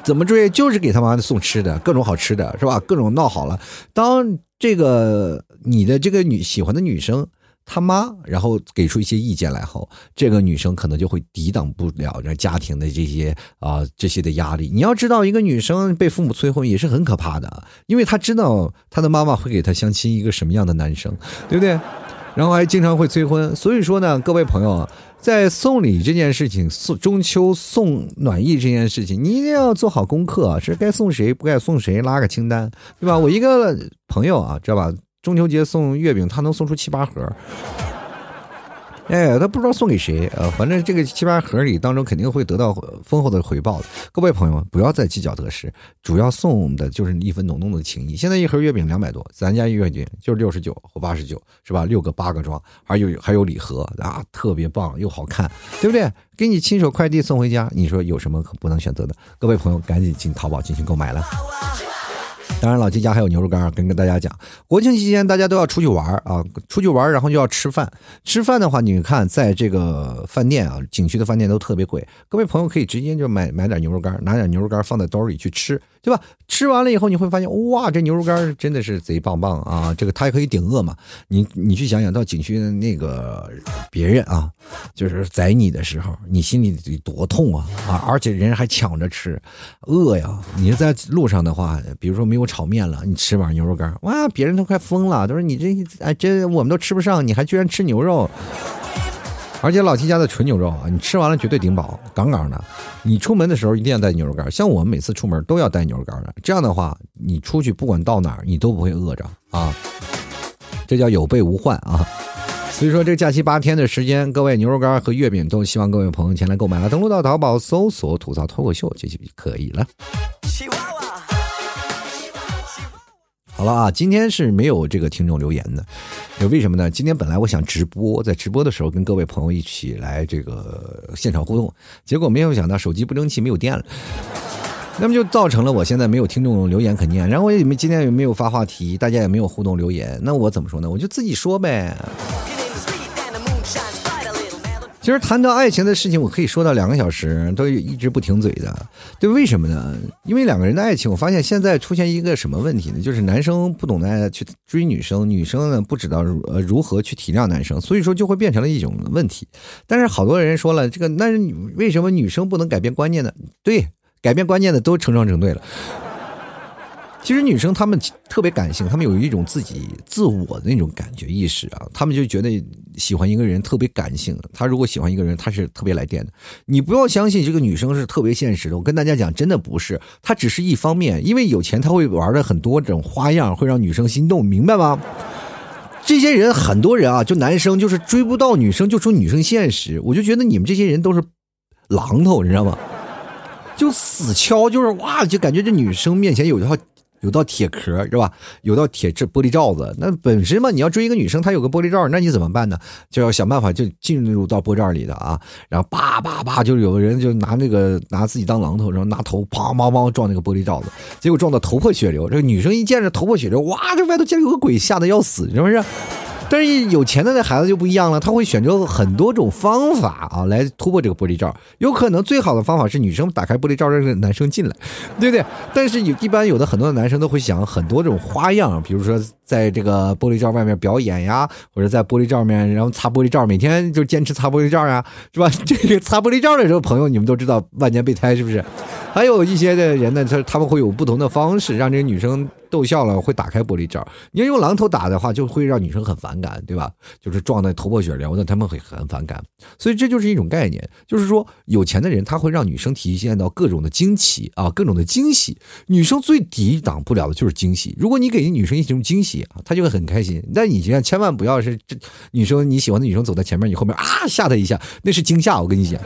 怎么追？就是给他妈的送吃的，各种好吃的，是吧？各种闹好了。当这个你的这个女喜欢的女生他妈，然后给出一些意见来后，这个女生可能就会抵挡不了这家庭的这些啊、这些的压力。你要知道，一个女生被父母催婚也是很可怕的，因为她知道她的妈妈会给她相亲一个什么样的男生，对不对？然后还经常会催婚，所以说呢，各位朋友啊，在送礼这件事情，送中秋送暖意这件事情，你一定要做好功课啊，是该送谁不该送谁，拉个清单，对吧？我一个朋友啊，知道吧？中秋节送月饼，他能送出七八盒。哎，他不知道送给谁，呃，反正这个七八盒里当中肯定会得到丰厚的回报的。各位朋友们，不要再计较得失，主要送的就是一份浓浓的情谊。现在一盒月饼两百多，咱家月饼就是六十九或八十九，是吧？六个八个装，还有还有礼盒啊，特别棒又好看，对不对？给你亲手快递送回家，你说有什么可不能选择的？各位朋友，赶紧进淘宝进行购买了。当然，老七家还有牛肉干，跟跟大家讲，国庆期间大家都要出去玩啊，出去玩然后就要吃饭。吃饭的话，你看在这个饭店啊，景区的饭店都特别贵。各位朋友可以直接就买买点牛肉干，拿点牛肉干放在兜里去吃，对吧？吃完了以后你会发现，哇，这牛肉干真的是贼棒棒啊！这个它也可以顶饿嘛。你你去想想到景区的那个别人啊，就是宰你的时候，你心里得多痛啊啊！而且人还抢着吃，饿呀！你是在路上的话，比如说没有我炒面了，你吃碗牛肉干，哇，别人都快疯了，都说你这哎这我们都吃不上，你还居然吃牛肉。而且老七家的纯牛肉啊，你吃完了绝对顶饱，杠杠的。你出门的时候一定要带牛肉干，像我们每次出门都要带牛肉干的。这样的话，你出去不管到哪儿，你都不会饿着啊。这叫有备无患啊。所以说，这假期八天的时间，各位牛肉干和月饼都希望各位朋友前来购买了。登录到淘宝搜索“吐槽脱口秀”就就可以了。好了啊，今天是没有这个听众留言的，那为什么呢？今天本来我想直播，在直播的时候跟各位朋友一起来这个现场互动，结果没有想到手机不争气，没有电了。那么就造成了我现在没有听众留言肯定，然后我也没今天也没有发话题，大家也没有互动留言，那我怎么说呢？我就自己说呗。其实谈到爱情的事情，我可以说到两个小时，都一直不停嘴的。对，为什么呢？因为两个人的爱情，我发现现在出现一个什么问题呢？就是男生不懂得去追女生，女生呢不知道如呃如何去体谅男生，所以说就会变成了一种问题。但是好多人说了，这个那为什么女生不能改变观念呢？对，改变观念的都成双成对了。其实女生她们特别感性，她们有一种自己自我的那种感觉意识啊，她们就觉得喜欢一个人特别感性。她如果喜欢一个人，她是特别来电的。你不要相信这个女生是特别现实的，我跟大家讲，真的不是，她只是一方面，因为有钱，她会玩的很多种花样，会让女生心动，明白吗？这些人很多人啊，就男生就是追不到女生，就说女生现实，我就觉得你们这些人都是榔头，你知道吗？就死敲，就是哇，就感觉这女生面前有一套有道铁壳是吧？有道铁质玻璃罩子。那本身嘛，你要追一个女生，她有个玻璃罩，那你怎么办呢？就要想办法就进入到玻璃罩里的啊，然后叭叭叭，就有的人就拿那个拿自己当榔头，然后拿头砰砰砰撞那个玻璃罩子，结果撞得头破血流。这个女生一见着头破血流，哇，这外头竟然有个鬼，吓得要死，是不是？但是有钱的那孩子就不一样了，他会选择很多种方法啊来突破这个玻璃罩。有可能最好的方法是女生打开玻璃罩让这男生进来，对不对？但是有一般有的很多的男生都会想很多种花样，比如说在这个玻璃罩外面表演呀，或者在玻璃罩面然后擦玻璃罩，每天就坚持擦玻璃罩呀，是吧？这个擦玻璃罩的时候，朋友你们都知道万年备胎是不是？还有一些的人呢，他他们会有不同的方式让这个女生逗笑了，会打开玻璃罩。你要用榔头打的话，就会让女生很反感，对吧？就是撞得头破血流的，他们会很反感。所以这就是一种概念，就是说有钱的人他会让女生体现到各种的惊奇啊，各种的惊喜。女生最抵挡不了的就是惊喜。如果你给女生一种惊喜啊，她就会很开心。但你千千万不要是这女生你喜欢的女生走在前面，你后面啊吓她一下，那是惊吓。我跟你讲。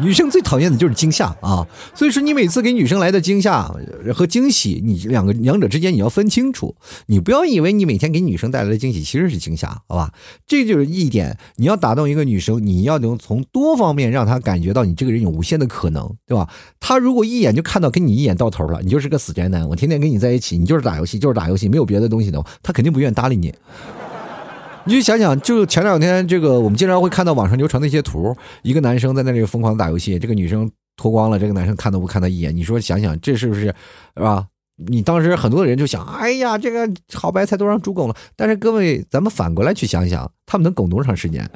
女生最讨厌的就是惊吓啊，所以说你每次给女生来的惊吓和惊喜，你两个两者之间你要分清楚，你不要以为你每天给女生带来的惊喜其实是惊吓，好吧？这就是一点，你要打动一个女生，你要能从多方面让她感觉到你这个人有无限的可能，对吧？她如果一眼就看到跟你一眼到头了，你就是个死宅男，我天天跟你在一起，你就是打游戏，就是打游戏，没有别的东西的，她肯定不愿意搭理你。你就想想，就前两天这个，我们经常会看到网上流传的一些图，一个男生在那里疯狂打游戏，这个女生脱光了，这个男生看都不看他一眼。你说想想，这是不是，是吧？你当时很多人就想，哎呀，这个好白菜都让猪拱了。但是各位，咱们反过来去想想，他们能拱多长时间？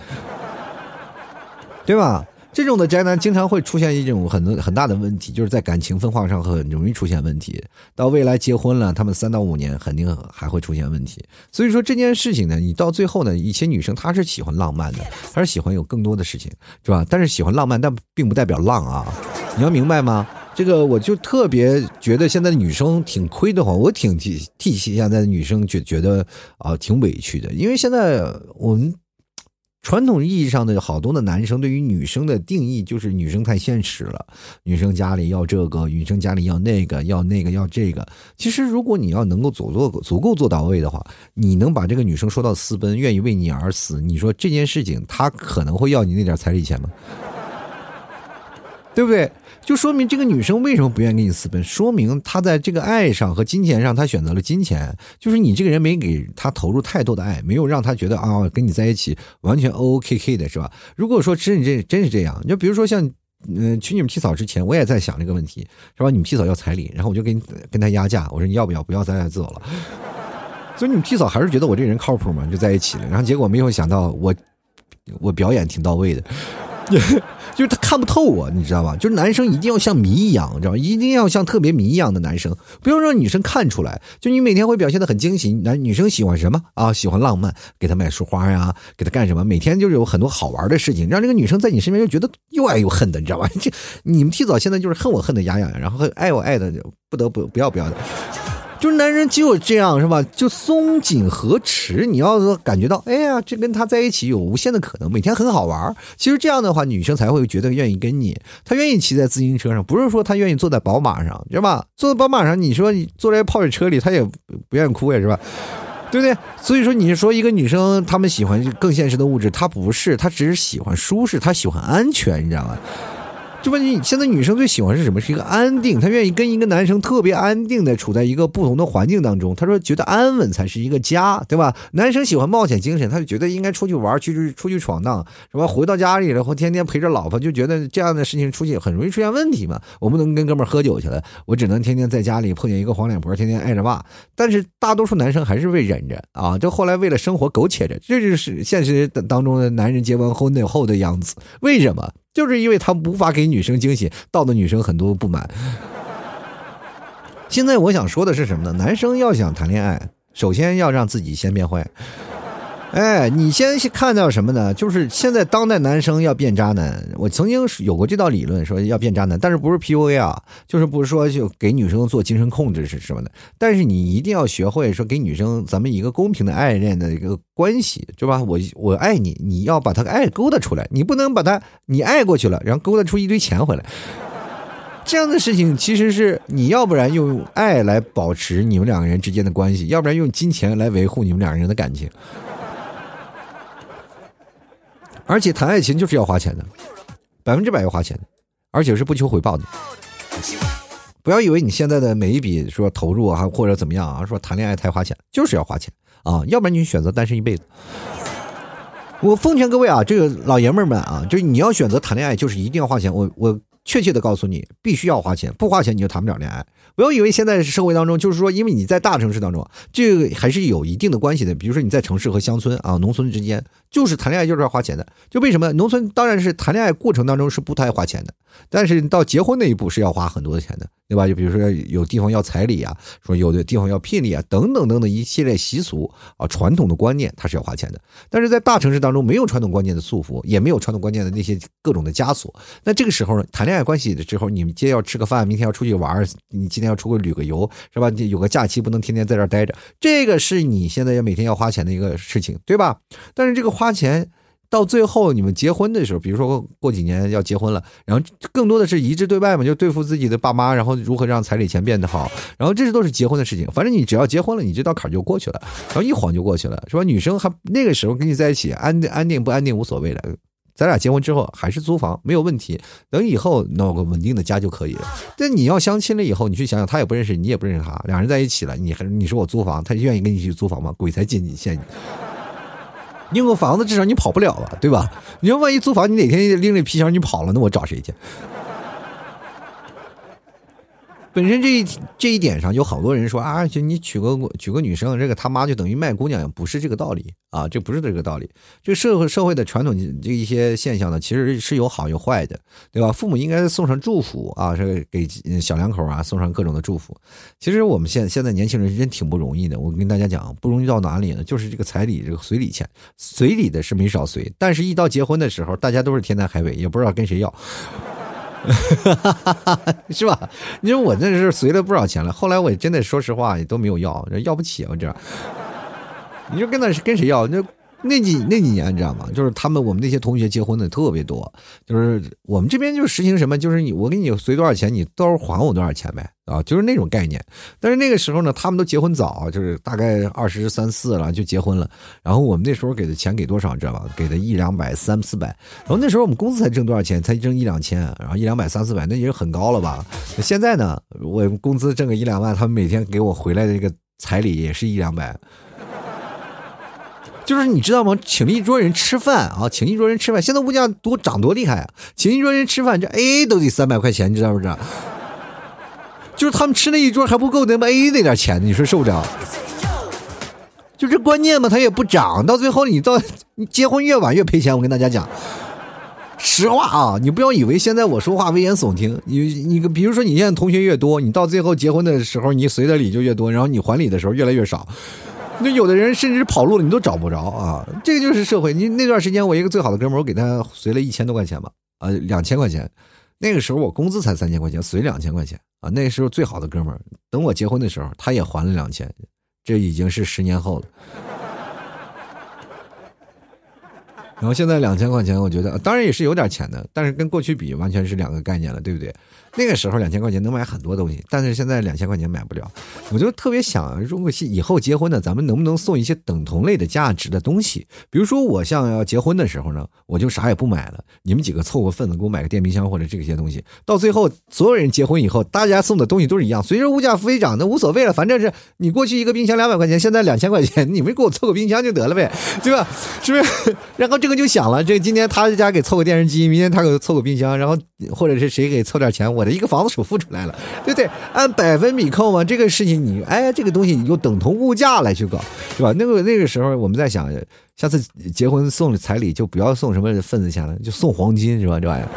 对吧？这种的宅男经常会出现一种很很大的问题，就是在感情分化上很容易出现问题。到未来结婚了，他们三到五年肯定还会出现问题。所以说这件事情呢，你到最后呢，一些女生她是喜欢浪漫的，她是喜欢有更多的事情，是吧？但是喜欢浪漫，但并不代表浪啊，你要明白吗？这个我就特别觉得现在的女生挺亏的慌，我挺替替现在的女生觉觉得啊挺委屈的，因为现在我们传统意义上的好多的男生对于女生的定义就是女生太现实了，女生家里要这个，女生家里要那个，要那个要这个。其实如果你要能够做做足够做到位的话，你能把这个女生说到私奔，愿意为你而死，你说这件事情她可能会要你那点彩礼钱吗？<laughs> 对不对？就说明这个女生为什么不愿意跟你私奔？说明她在这个爱上和金钱上，她选择了金钱。就是你这个人没给她投入太多的爱，没有让她觉得啊，跟你在一起完全 O O K K 的是吧？如果说真这真是这样，就比如说像嗯，娶你们替嫂之前，我也在想这个问题，是吧？你们替嫂要彩礼，然后我就跟跟他压价，我说你要不要？不要，咱俩走了。所以你们替嫂还是觉得我这人靠谱嘛，就在一起了。然后结果没有想到我我表演挺到位的。<laughs> 就是他看不透我，你知道吧？就是男生一定要像谜一样，知道吧？一定要像特别谜一样的男生，不要让女生看出来。就你每天会表现的很惊喜，男女生喜欢什么啊？喜欢浪漫，给她买束花呀，给她干什么？每天就是有很多好玩的事情，让这个女生在你身边就觉得又爱又恨的，你知道吧？<laughs> 这你们提早现在就是恨我恨的牙痒痒，然后爱我爱的不得不不要不要的。就是男人只有这样是吧？就松紧和持，你要说感觉到，哎呀，这跟他在一起有无限的可能，每天很好玩。其实这样的话，女生才会觉得愿意跟你。她愿意骑在自行车上，不是说她愿意坐在宝马上，知道吧？坐在宝马上，你说你坐在泡水车里，她也不愿意哭呀，是吧？对不对？所以说，你说一个女生，她们喜欢更现实的物质，她不是，她只是喜欢舒适，她喜欢安全，你知道吗？就问你，现在女生最喜欢是什么？是一个安定，她愿意跟一个男生特别安定的处在一个不同的环境当中。她说觉得安稳才是一个家，对吧？男生喜欢冒险精神，他就觉得应该出去玩，去出去闯荡，什么回到家里然后天天陪着老婆，就觉得这样的事情出去很容易出现问题嘛。我不能跟哥们喝酒去了，我只能天天在家里碰见一个黄脸婆，天天挨着骂。但是大多数男生还是会忍着啊，就后来为了生活苟且着，这就是现实当中的男人结完婚后的样子。为什么？就是因为他无法给女生惊喜，到的女生很多不满。<laughs> 现在我想说的是什么呢？男生要想谈恋爱，首先要让自己先变坏。哎，你先看到什么呢？就是现在当代男生要变渣男。我曾经有过这道理论，说要变渣男，但是不是 PUA 啊？就是不是说就给女生做精神控制是什么的？但是你一定要学会说给女生咱们一个公平的爱恋的一个关系，对吧？我我爱你，你要把她爱勾搭出来，你不能把她你爱过去了，然后勾搭出一堆钱回来。这样的事情其实是你要不然用爱来保持你们两个人之间的关系，要不然用金钱来维护你们两个人的感情。而且谈爱情就是要花钱的，百分之百要花钱的，而且是不求回报的。不要以为你现在的每一笔说投入啊，或者怎么样啊，说谈恋爱太花钱，就是要花钱啊，要不然你选择单身一辈子。<laughs> 我奉劝各位啊，这个老爷们们啊，就是你要选择谈恋爱，就是一定要花钱。我我确切的告诉你，必须要花钱，不花钱你就谈不了恋爱。不要以为现在社会当中，就是说，因为你在大城市当中，这个还是有一定的关系的。比如说你在城市和乡村啊、农村之间，就是谈恋爱就是要花钱的。就为什么农村当然是谈恋爱过程当中是不太花钱的，但是到结婚那一步是要花很多的钱的，对吧？就比如说有地方要彩礼啊，说有的地方要聘礼啊，等等等等一系列习俗啊、传统的观念，它是要花钱的。但是在大城市当中，没有传统观念的束缚，也没有传统观念的那些各种的枷锁。那这个时候呢，谈恋爱爱关系的时候，你们今天要吃个饭，明天要出去玩，你今天要出去旅个游。是吧？你有个假期不能天天在这儿待着，这个是你现在要每天要花钱的一个事情，对吧？但是这个花钱到最后你们结婚的时候，比如说过几年要结婚了，然后更多的是一致对外嘛，就对付自己的爸妈，然后如何让彩礼钱变得好，然后这些都是结婚的事情。反正你只要结婚了，你这道坎就过去了，然后一晃就过去了，是吧？女生还那个时候跟你在一起安安定不安定无所谓了。咱俩结婚之后还是租房没有问题，等以后弄个稳定的家就可以了。但你要相亲了以后，你去想想，他也不认识你，也不认识他，两人在一起了，你还你说我租房，他愿意跟你去租房吗？鬼才进你陷你！你有个房子，至少你跑不了啊，对吧？你说万一租房，你哪天拎着皮箱你跑了，那我找谁去？本身这一这一点上，有好多人说啊，就你娶个娶个女生，这个他妈就等于卖姑娘，不是这个道理啊，这不是这个道理。这社会社会的传统这一些现象呢，其实是有好有坏的，对吧？父母应该送上祝福啊，是给小两口啊送上各种的祝福。其实我们现现在年轻人真挺不容易的，我跟大家讲，不容易到哪里呢？就是这个彩礼，这个随礼钱，随礼的是没少随，但是一到结婚的时候，大家都是天南海北，也不知道跟谁要。<laughs> 是吧？你说我那是随了不少钱了，后来我真的说实话也都没有要，要不起我这。你说跟那是跟谁要？那那几那几年你知道吗？就是他们我们那些同学结婚的特别多，就是我们这边就实行什么，就是你我给你随多少钱，你到时候还我多少钱呗。啊，就是那种概念，但是那个时候呢，他们都结婚早，就是大概二十三四了就结婚了。然后我们那时候给的钱给多少你，知道吧？给的一两百、三四百。然后那时候我们工资才挣多少钱？才挣一两千，然后一两百、三四百，那已经很高了吧？现在呢，我工资挣个一两万，他们每天给我回来的这个彩礼也是一两百。就是你知道吗？请一桌人吃饭啊，请一桌人吃饭，现在物价多涨多厉害啊！请一桌人吃饭，这 AA 都得三百块钱，你知道不知道？就是他们吃那一桌还不够，那么 AA 那点钱，你说受不了？就这观念嘛，他也不涨，到最后你到你结婚越晚越赔钱。我跟大家讲，实话啊，你不要以为现在我说话危言耸听。你你比如说你现在同学越多，你到最后结婚的时候，你随的礼就越多，然后你还礼的时候越来越少。那有的人甚至跑路了，你都找不着啊。这个就是社会。你那段时间，我一个最好的哥们儿，我给他随了一千多块钱吧，呃，两千块钱。那个时候我工资才三千块钱，随两千块钱啊！那个时候最好的哥们儿，等我结婚的时候，他也还了两千，这已经是十年后了。然后现在两千块钱，我觉得当然也是有点钱的，但是跟过去比，完全是两个概念了，对不对？那个时候两千块钱能买很多东西，但是现在两千块钱买不了。我就特别想，如果是以后结婚呢，咱们能不能送一些等同类的价值的东西？比如说我像要结婚的时候呢，我就啥也不买了，你们几个凑个份子给我买个电冰箱或者这些东西。到最后所有人结婚以后，大家送的东西都是一样。随着物价飞涨，那无所谓了，反正是你过去一个冰箱两百块钱，现在两千块钱，你们给我凑个冰箱就得了呗，对吧？是不是？<laughs> 然后这个就想了，这今天他在家给凑个电视机，明天他给凑个冰箱，然后或者是谁给凑点钱，我一个房子。首付出来了，对不对？按百分比扣嘛，这个事情你哎，这个东西你就等同物价来去搞，是吧？那个那个时候我们在想，下次结婚送彩礼就不要送什么份子钱了，就送黄金，是吧？这玩意儿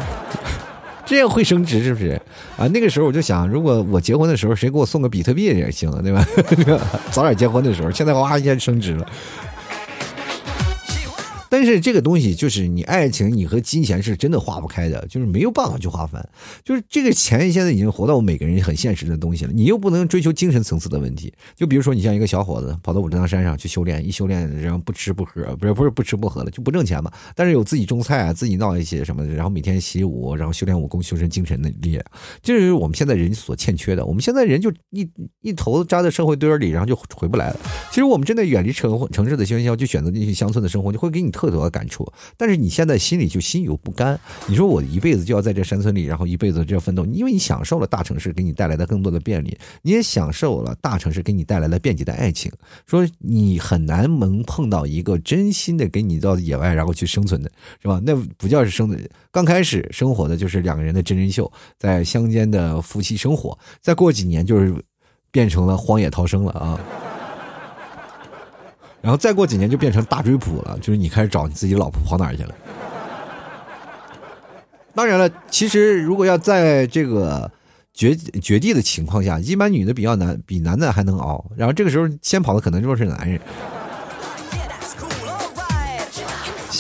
这样会升值，是不是？啊，那个时候我就想，如果我结婚的时候谁给我送个比特币也行，对吧？<laughs> 早点结婚的时候，现在哇一下升值了。但是这个东西就是你爱情，你和金钱是真的划不开的，就是没有办法去划分。就是这个钱现在已经活到我每个人很现实的东西了，你又不能追求精神层次的问题。就比如说你像一个小伙子跑到武当山上去修炼，一修炼然后不吃不喝，不是不是不吃不喝了就不挣钱嘛。但是有自己种菜啊，自己闹一些什么的，然后每天习武，然后修炼武功，修身精神的力量，这是我们现在人所欠缺的。我们现在人就一一头扎在社会堆里，然后就回不来了。其实我们真的远离城城市的喧嚣，就选择进去乡村的生活，就会给你特。<laughs> 特多的感触，但是你现在心里就心有不甘。你说我一辈子就要在这山村里，然后一辈子这奋斗，因为你享受了大城市给你带来的更多的便利，你也享受了大城市给你带来的便捷的爱情。说你很难能碰到一个真心的给你到野外然后去生存的，是吧？那不叫是生的。刚开始生活的就是两个人的真人秀，在乡间的夫妻生活，再过几年就是变成了荒野逃生了啊。然后再过几年就变成大追捕了，就是你开始找你自己老婆跑哪儿去了。当然了，其实如果要在这个绝绝地的情况下，一般女的比较难，比男的还能熬。然后这个时候先跑的可能就是男人。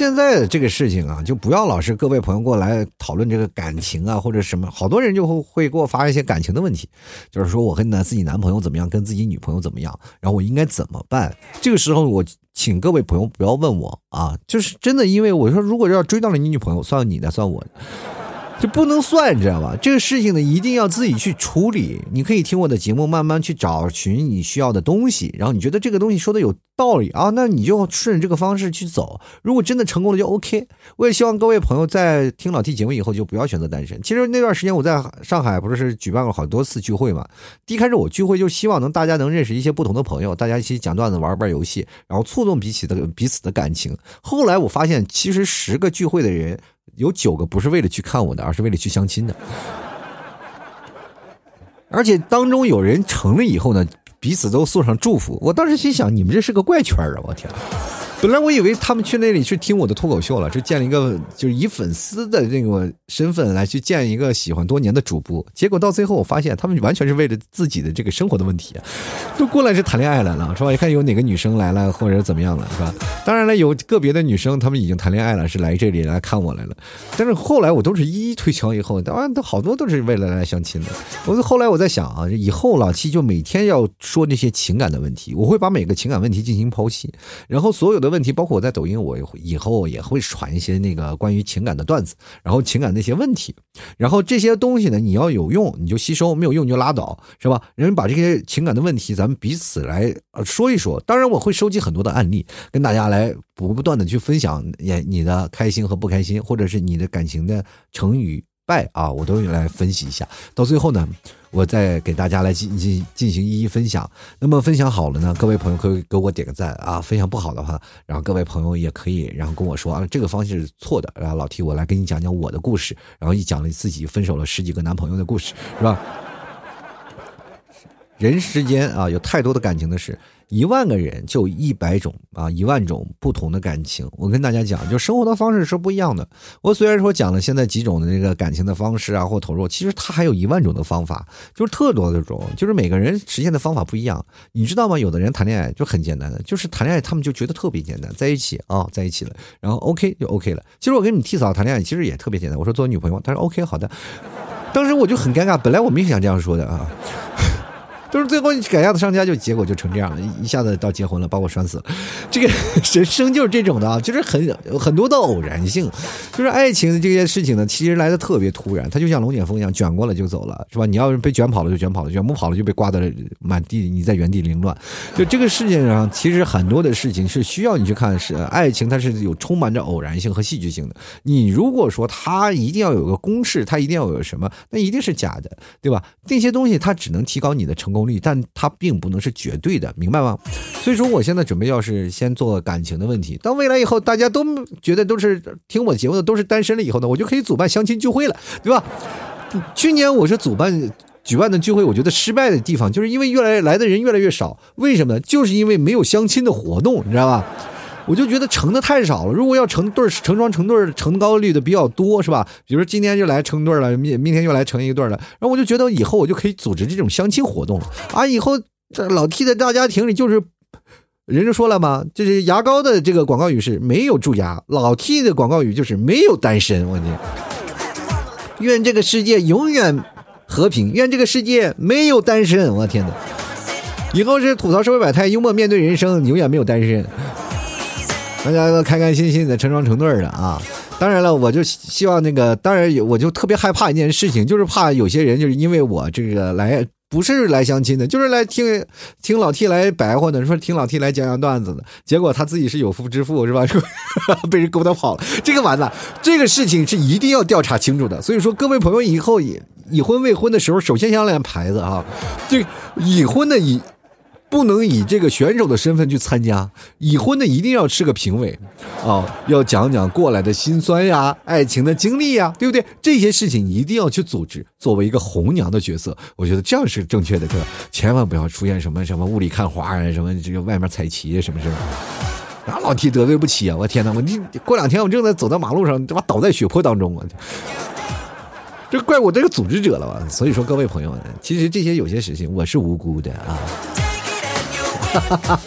现在这个事情啊，就不要老是各位朋友过来讨论这个感情啊，或者什么，好多人就会会给我发一些感情的问题，就是说我跟男自己男朋友怎么样，跟自己女朋友怎么样，然后我应该怎么办？这个时候我请各位朋友不要问我啊，就是真的，因为我说如果要追到了你女朋友，算你的，算我的。就不能算，你知道吧？这个事情呢，一定要自己去处理。你可以听我的节目，慢慢去找寻你需要的东西。然后你觉得这个东西说的有道理啊，那你就顺着这个方式去走。如果真的成功了，就 OK。我也希望各位朋友在听老 T 节目以后，就不要选择单身。其实那段时间我在上海，不是举办过好多次聚会嘛。第一开始我聚会就希望能大家能认识一些不同的朋友，大家一起讲段子、玩玩游戏，然后促动彼此的彼此的感情。后来我发现，其实十个聚会的人。有九个不是为了去看我的，而是为了去相亲的。而且当中有人成了以后呢，彼此都送上祝福。我当时心想，你们这是个怪圈啊！我天。本来我以为他们去那里去听我的脱口秀了，是建了一个就是以粉丝的那个身份来去见一个喜欢多年的主播。结果到最后，我发现他们完全是为了自己的这个生活的问题，都过来是谈恋爱来了，是吧？一看有哪个女生来了，或者怎么样了，是吧？当然了，有个别的女生，她们已经谈恋爱了，是来这里来看我来了。但是后来我都是一一推敲以后，当然都好多都是为了来相亲的。我后来我在想啊，以后老七就每天要说那些情感的问题，我会把每个情感问题进行剖析，然后所有的。问题包括我在抖音，我以后也会传一些那个关于情感的段子，然后情感那些问题，然后这些东西呢，你要有用你就吸收，没有用就拉倒，是吧？人把这些情感的问题，咱们彼此来说一说。当然，我会收集很多的案例，跟大家来不断的去分享你你的开心和不开心，或者是你的感情的成与败啊，我都来分析一下。到最后呢。我再给大家来进进进行一一分享。那么分享好了呢，各位朋友可以给我点个赞啊。分享不好的话，然后各位朋友也可以然后跟我说啊，这个方式是错的。然后老提我来给你讲讲我的故事，然后一讲了自己分手了十几个男朋友的故事，是吧？人世间啊，有太多的感情的事。一万个人就一百种啊，一万种不同的感情。我跟大家讲，就生活的方式是不一样的。我虽然说讲了现在几种的那个感情的方式啊，或投入，其实它还有一万种的方法，就是特多的种，就是每个人实现的方法不一样。你知道吗？有的人谈恋爱就很简单的，就是谈恋爱他们就觉得特别简单，在一起啊，在一起了，然后 OK 就 OK 了。其实我跟你替嫂谈恋爱其实也特别简单，我说做女朋友，她说 OK 好的。当时我就很尴尬，本来我没想这样说的啊。都是最后改嫁的商家，就结果就成这样了，一下子到结婚了，把我拴死了。这个人生就是这种的啊，就是很很多的偶然性，就是爱情这件事情呢，其实来的特别突然，它就像龙卷风一样，卷过了就走了，是吧？你要是被卷跑了就卷跑了，卷不跑了就被刮的满地，你在原地凌乱。就这个世界上，其实很多的事情是需要你去看，是爱情，它是有充满着偶然性和戏剧性的。你如果说它一定要有个公式，它一定要有什么，那一定是假的，对吧？那些东西它只能提高你的成功。红利，但它并不能是绝对的，明白吗？所以说，我现在准备要是先做感情的问题，到未来以后大家都觉得都是听我节目的都是单身了以后呢，我就可以主办相亲聚会了，对吧？去年我是主办举办的聚会，我觉得失败的地方就是因为越来来的人越来越少，为什么呢？就是因为没有相亲的活动，你知道吧？我就觉得成的太少了。如果要成对成双成对成高率的比较多，是吧？比如说今天就来成对了，明明天又来成一对了，然后我就觉得以后我就可以组织这种相亲活动了啊！以后这老 T 的大家庭里就是，人家说了嘛，就是牙膏的这个广告语是没有蛀牙，老 T 的广告语就是没有单身。我天，愿这个世界永远和平，愿这个世界没有单身。我天哪，以后是吐槽社会百态，幽默面对人生，永远没有单身。大家都开开心心的成双成对的啊！当然了，我就希望那个，当然我就特别害怕一件事情，就是怕有些人就是因为我这个来不是来相亲的，就是来听听老 T 来白话的，说听老 T 来讲讲段子的，结果他自己是有夫之妇是吧？<laughs> 被人勾搭跑了，这个完了，这个事情是一定要调查清楚的。所以说，各位朋友以后已已婚未婚的时候，首先想两牌子啊，这已婚的已。不能以这个选手的身份去参加，已婚的一定要是个评委，啊，要讲讲过来的辛酸呀，爱情的经历呀，对不对？这些事情一定要去组织，作为一个红娘的角色，我觉得这样是正确的，对吧？千万不要出现什么什么雾里看花啊，什么这个外面彩旗啊什么什么，然后老提得罪不起啊！我天哪，我你过两天我正在走在马路上，这把倒在血泊当中啊！这怪我这个组织者了吧？所以说各位朋友们，其实这些有些事情我是无辜的啊。<laughs> 哈哈，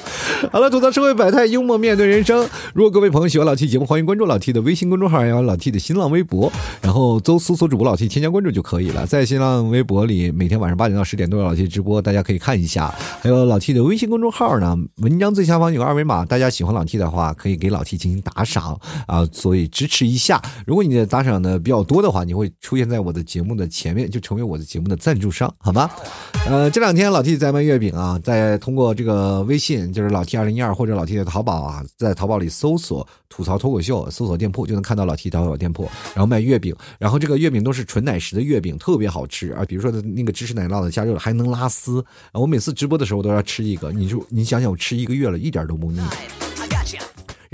好了，吐槽社会百态，幽默面对人生。如果各位朋友喜欢老 T 节目，欢迎关注老 T 的微信公众号，还有老 T 的新浪微博，然后搜搜索主播老 T，添加关注就可以了。在新浪微博里，每天晚上八点到十点都有老 T 直播，大家可以看一下。还有老 T 的微信公众号呢，文章最下方有个二维码，大家喜欢老 T 的话，可以给老 T 进行打赏啊，所以支持一下。如果你的打赏的比较多的话，你会出现在我的节目的前面，就成为我的节目的赞助商，好吗？呃，这两天老 T 在卖月饼啊，在通过这个。<laughs> 微信就是老 T 二零一二或者老 T 的淘宝啊，在淘宝里搜索“吐槽脱口秀”，搜索店铺就能看到老 T 淘宝店铺。然后卖月饼，然后这个月饼都是纯奶食的月饼，特别好吃啊！比如说那个芝士奶酪的加热了还能拉丝。我每次直播的时候都要吃一个，你就你想想，我吃一个月了，一点都不腻。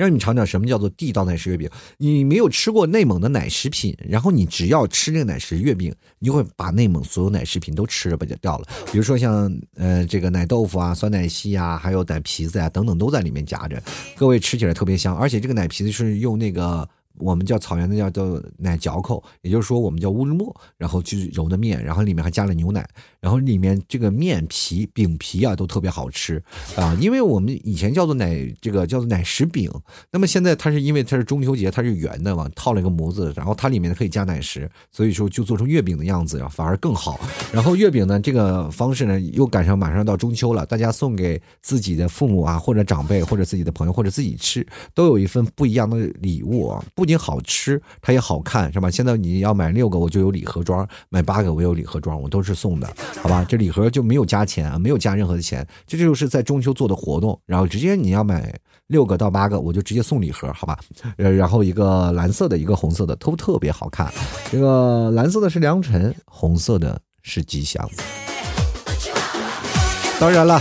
让你尝尝什么叫做地道奶食月饼。你没有吃过内蒙的奶食品，然后你只要吃这个奶食月饼，你就会把内蒙所有奶食品都吃了不就掉了。比如说像呃这个奶豆腐啊、酸奶昔啊，还有奶皮子啊、等等都在里面夹着，各位吃起来特别香，而且这个奶皮子是用那个。我们叫草原的叫做奶嚼口，也就是说我们叫乌日沫，然后去揉的面，然后里面还加了牛奶，然后里面这个面皮饼皮啊都特别好吃啊，因为我们以前叫做奶这个叫做奶食饼，那么现在它是因为它是中秋节，它是圆的嘛，套了一个模子，然后它里面可以加奶食，所以说就做成月饼的样子，反而更好。然后月饼呢这个方式呢又赶上马上到中秋了，大家送给自己的父母啊或者长辈或者自己的朋友或者自己吃，都有一份不一样的礼物啊，不。仅好吃，它也好看，是吧？现在你要买六个，我就有礼盒装；买八个，我有礼盒装，我都是送的，好吧？这礼盒就没有加钱啊，没有加任何的钱，这就是在中秋做的活动。然后直接你要买六个到八个，我就直接送礼盒，好吧？呃，然后一个蓝色的，一个红色的，都特别好看。这个蓝色的是良辰，红色的是吉祥。当然了。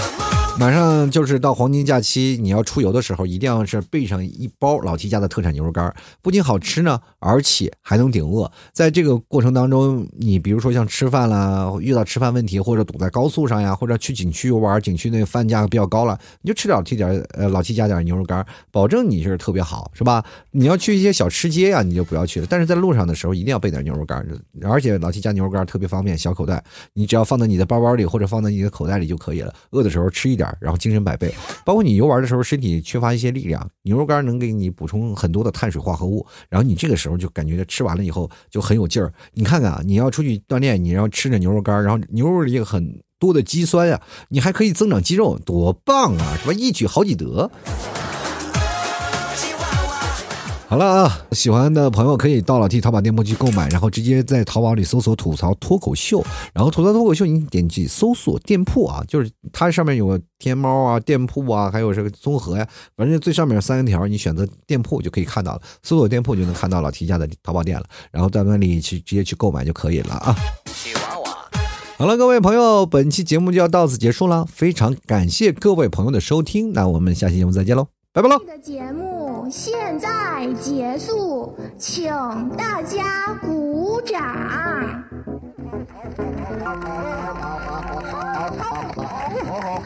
马上就是到黄金假期，你要出游的时候，一定要是备上一包老 T 家的特产牛肉干，不仅好吃呢，而且还能顶饿。在这个过程当中，你比如说像吃饭啦，遇到吃饭问题，或者堵在高速上呀，或者去景区游玩，景区那饭价比较高了，你就吃老 T 点呃老 T 家点牛肉干，保证你是特别好，是吧？你要去一些小吃街呀，你就不要去了。但是在路上的时候，一定要备点牛肉干，而且老 T 家牛肉干特别方便，小口袋，你只要放在你的包包里或者放在你的口袋里就可以了。饿的时候吃一点。然后精神百倍，包括你游玩的时候身体缺乏一些力量，牛肉干能给你补充很多的碳水化合物，然后你这个时候就感觉吃完了以后就很有劲儿。你看看啊，你要出去锻炼，你要吃着牛肉干，然后牛肉里有很多的肌酸呀，你还可以增长肌肉，多棒啊，什么？一举好几得。好了啊，喜欢的朋友可以到老 T 淘宝店铺去购买，然后直接在淘宝里搜索“吐槽脱口秀”，然后吐槽脱口秀，你点击搜索店铺啊，就是它上面有个天猫啊、店铺啊，还有这个综合呀，反正最上面三条，你选择店铺就可以看到了，搜索店铺就能看到老 T 家的淘宝店了，然后在那里去直接去购买就可以了啊。好了，各位朋友，本期节目就要到此结束了，非常感谢各位朋友的收听，那我们下期节目再见喽。拜拜喽！的节目现在结束，请大家鼓掌。好，好好，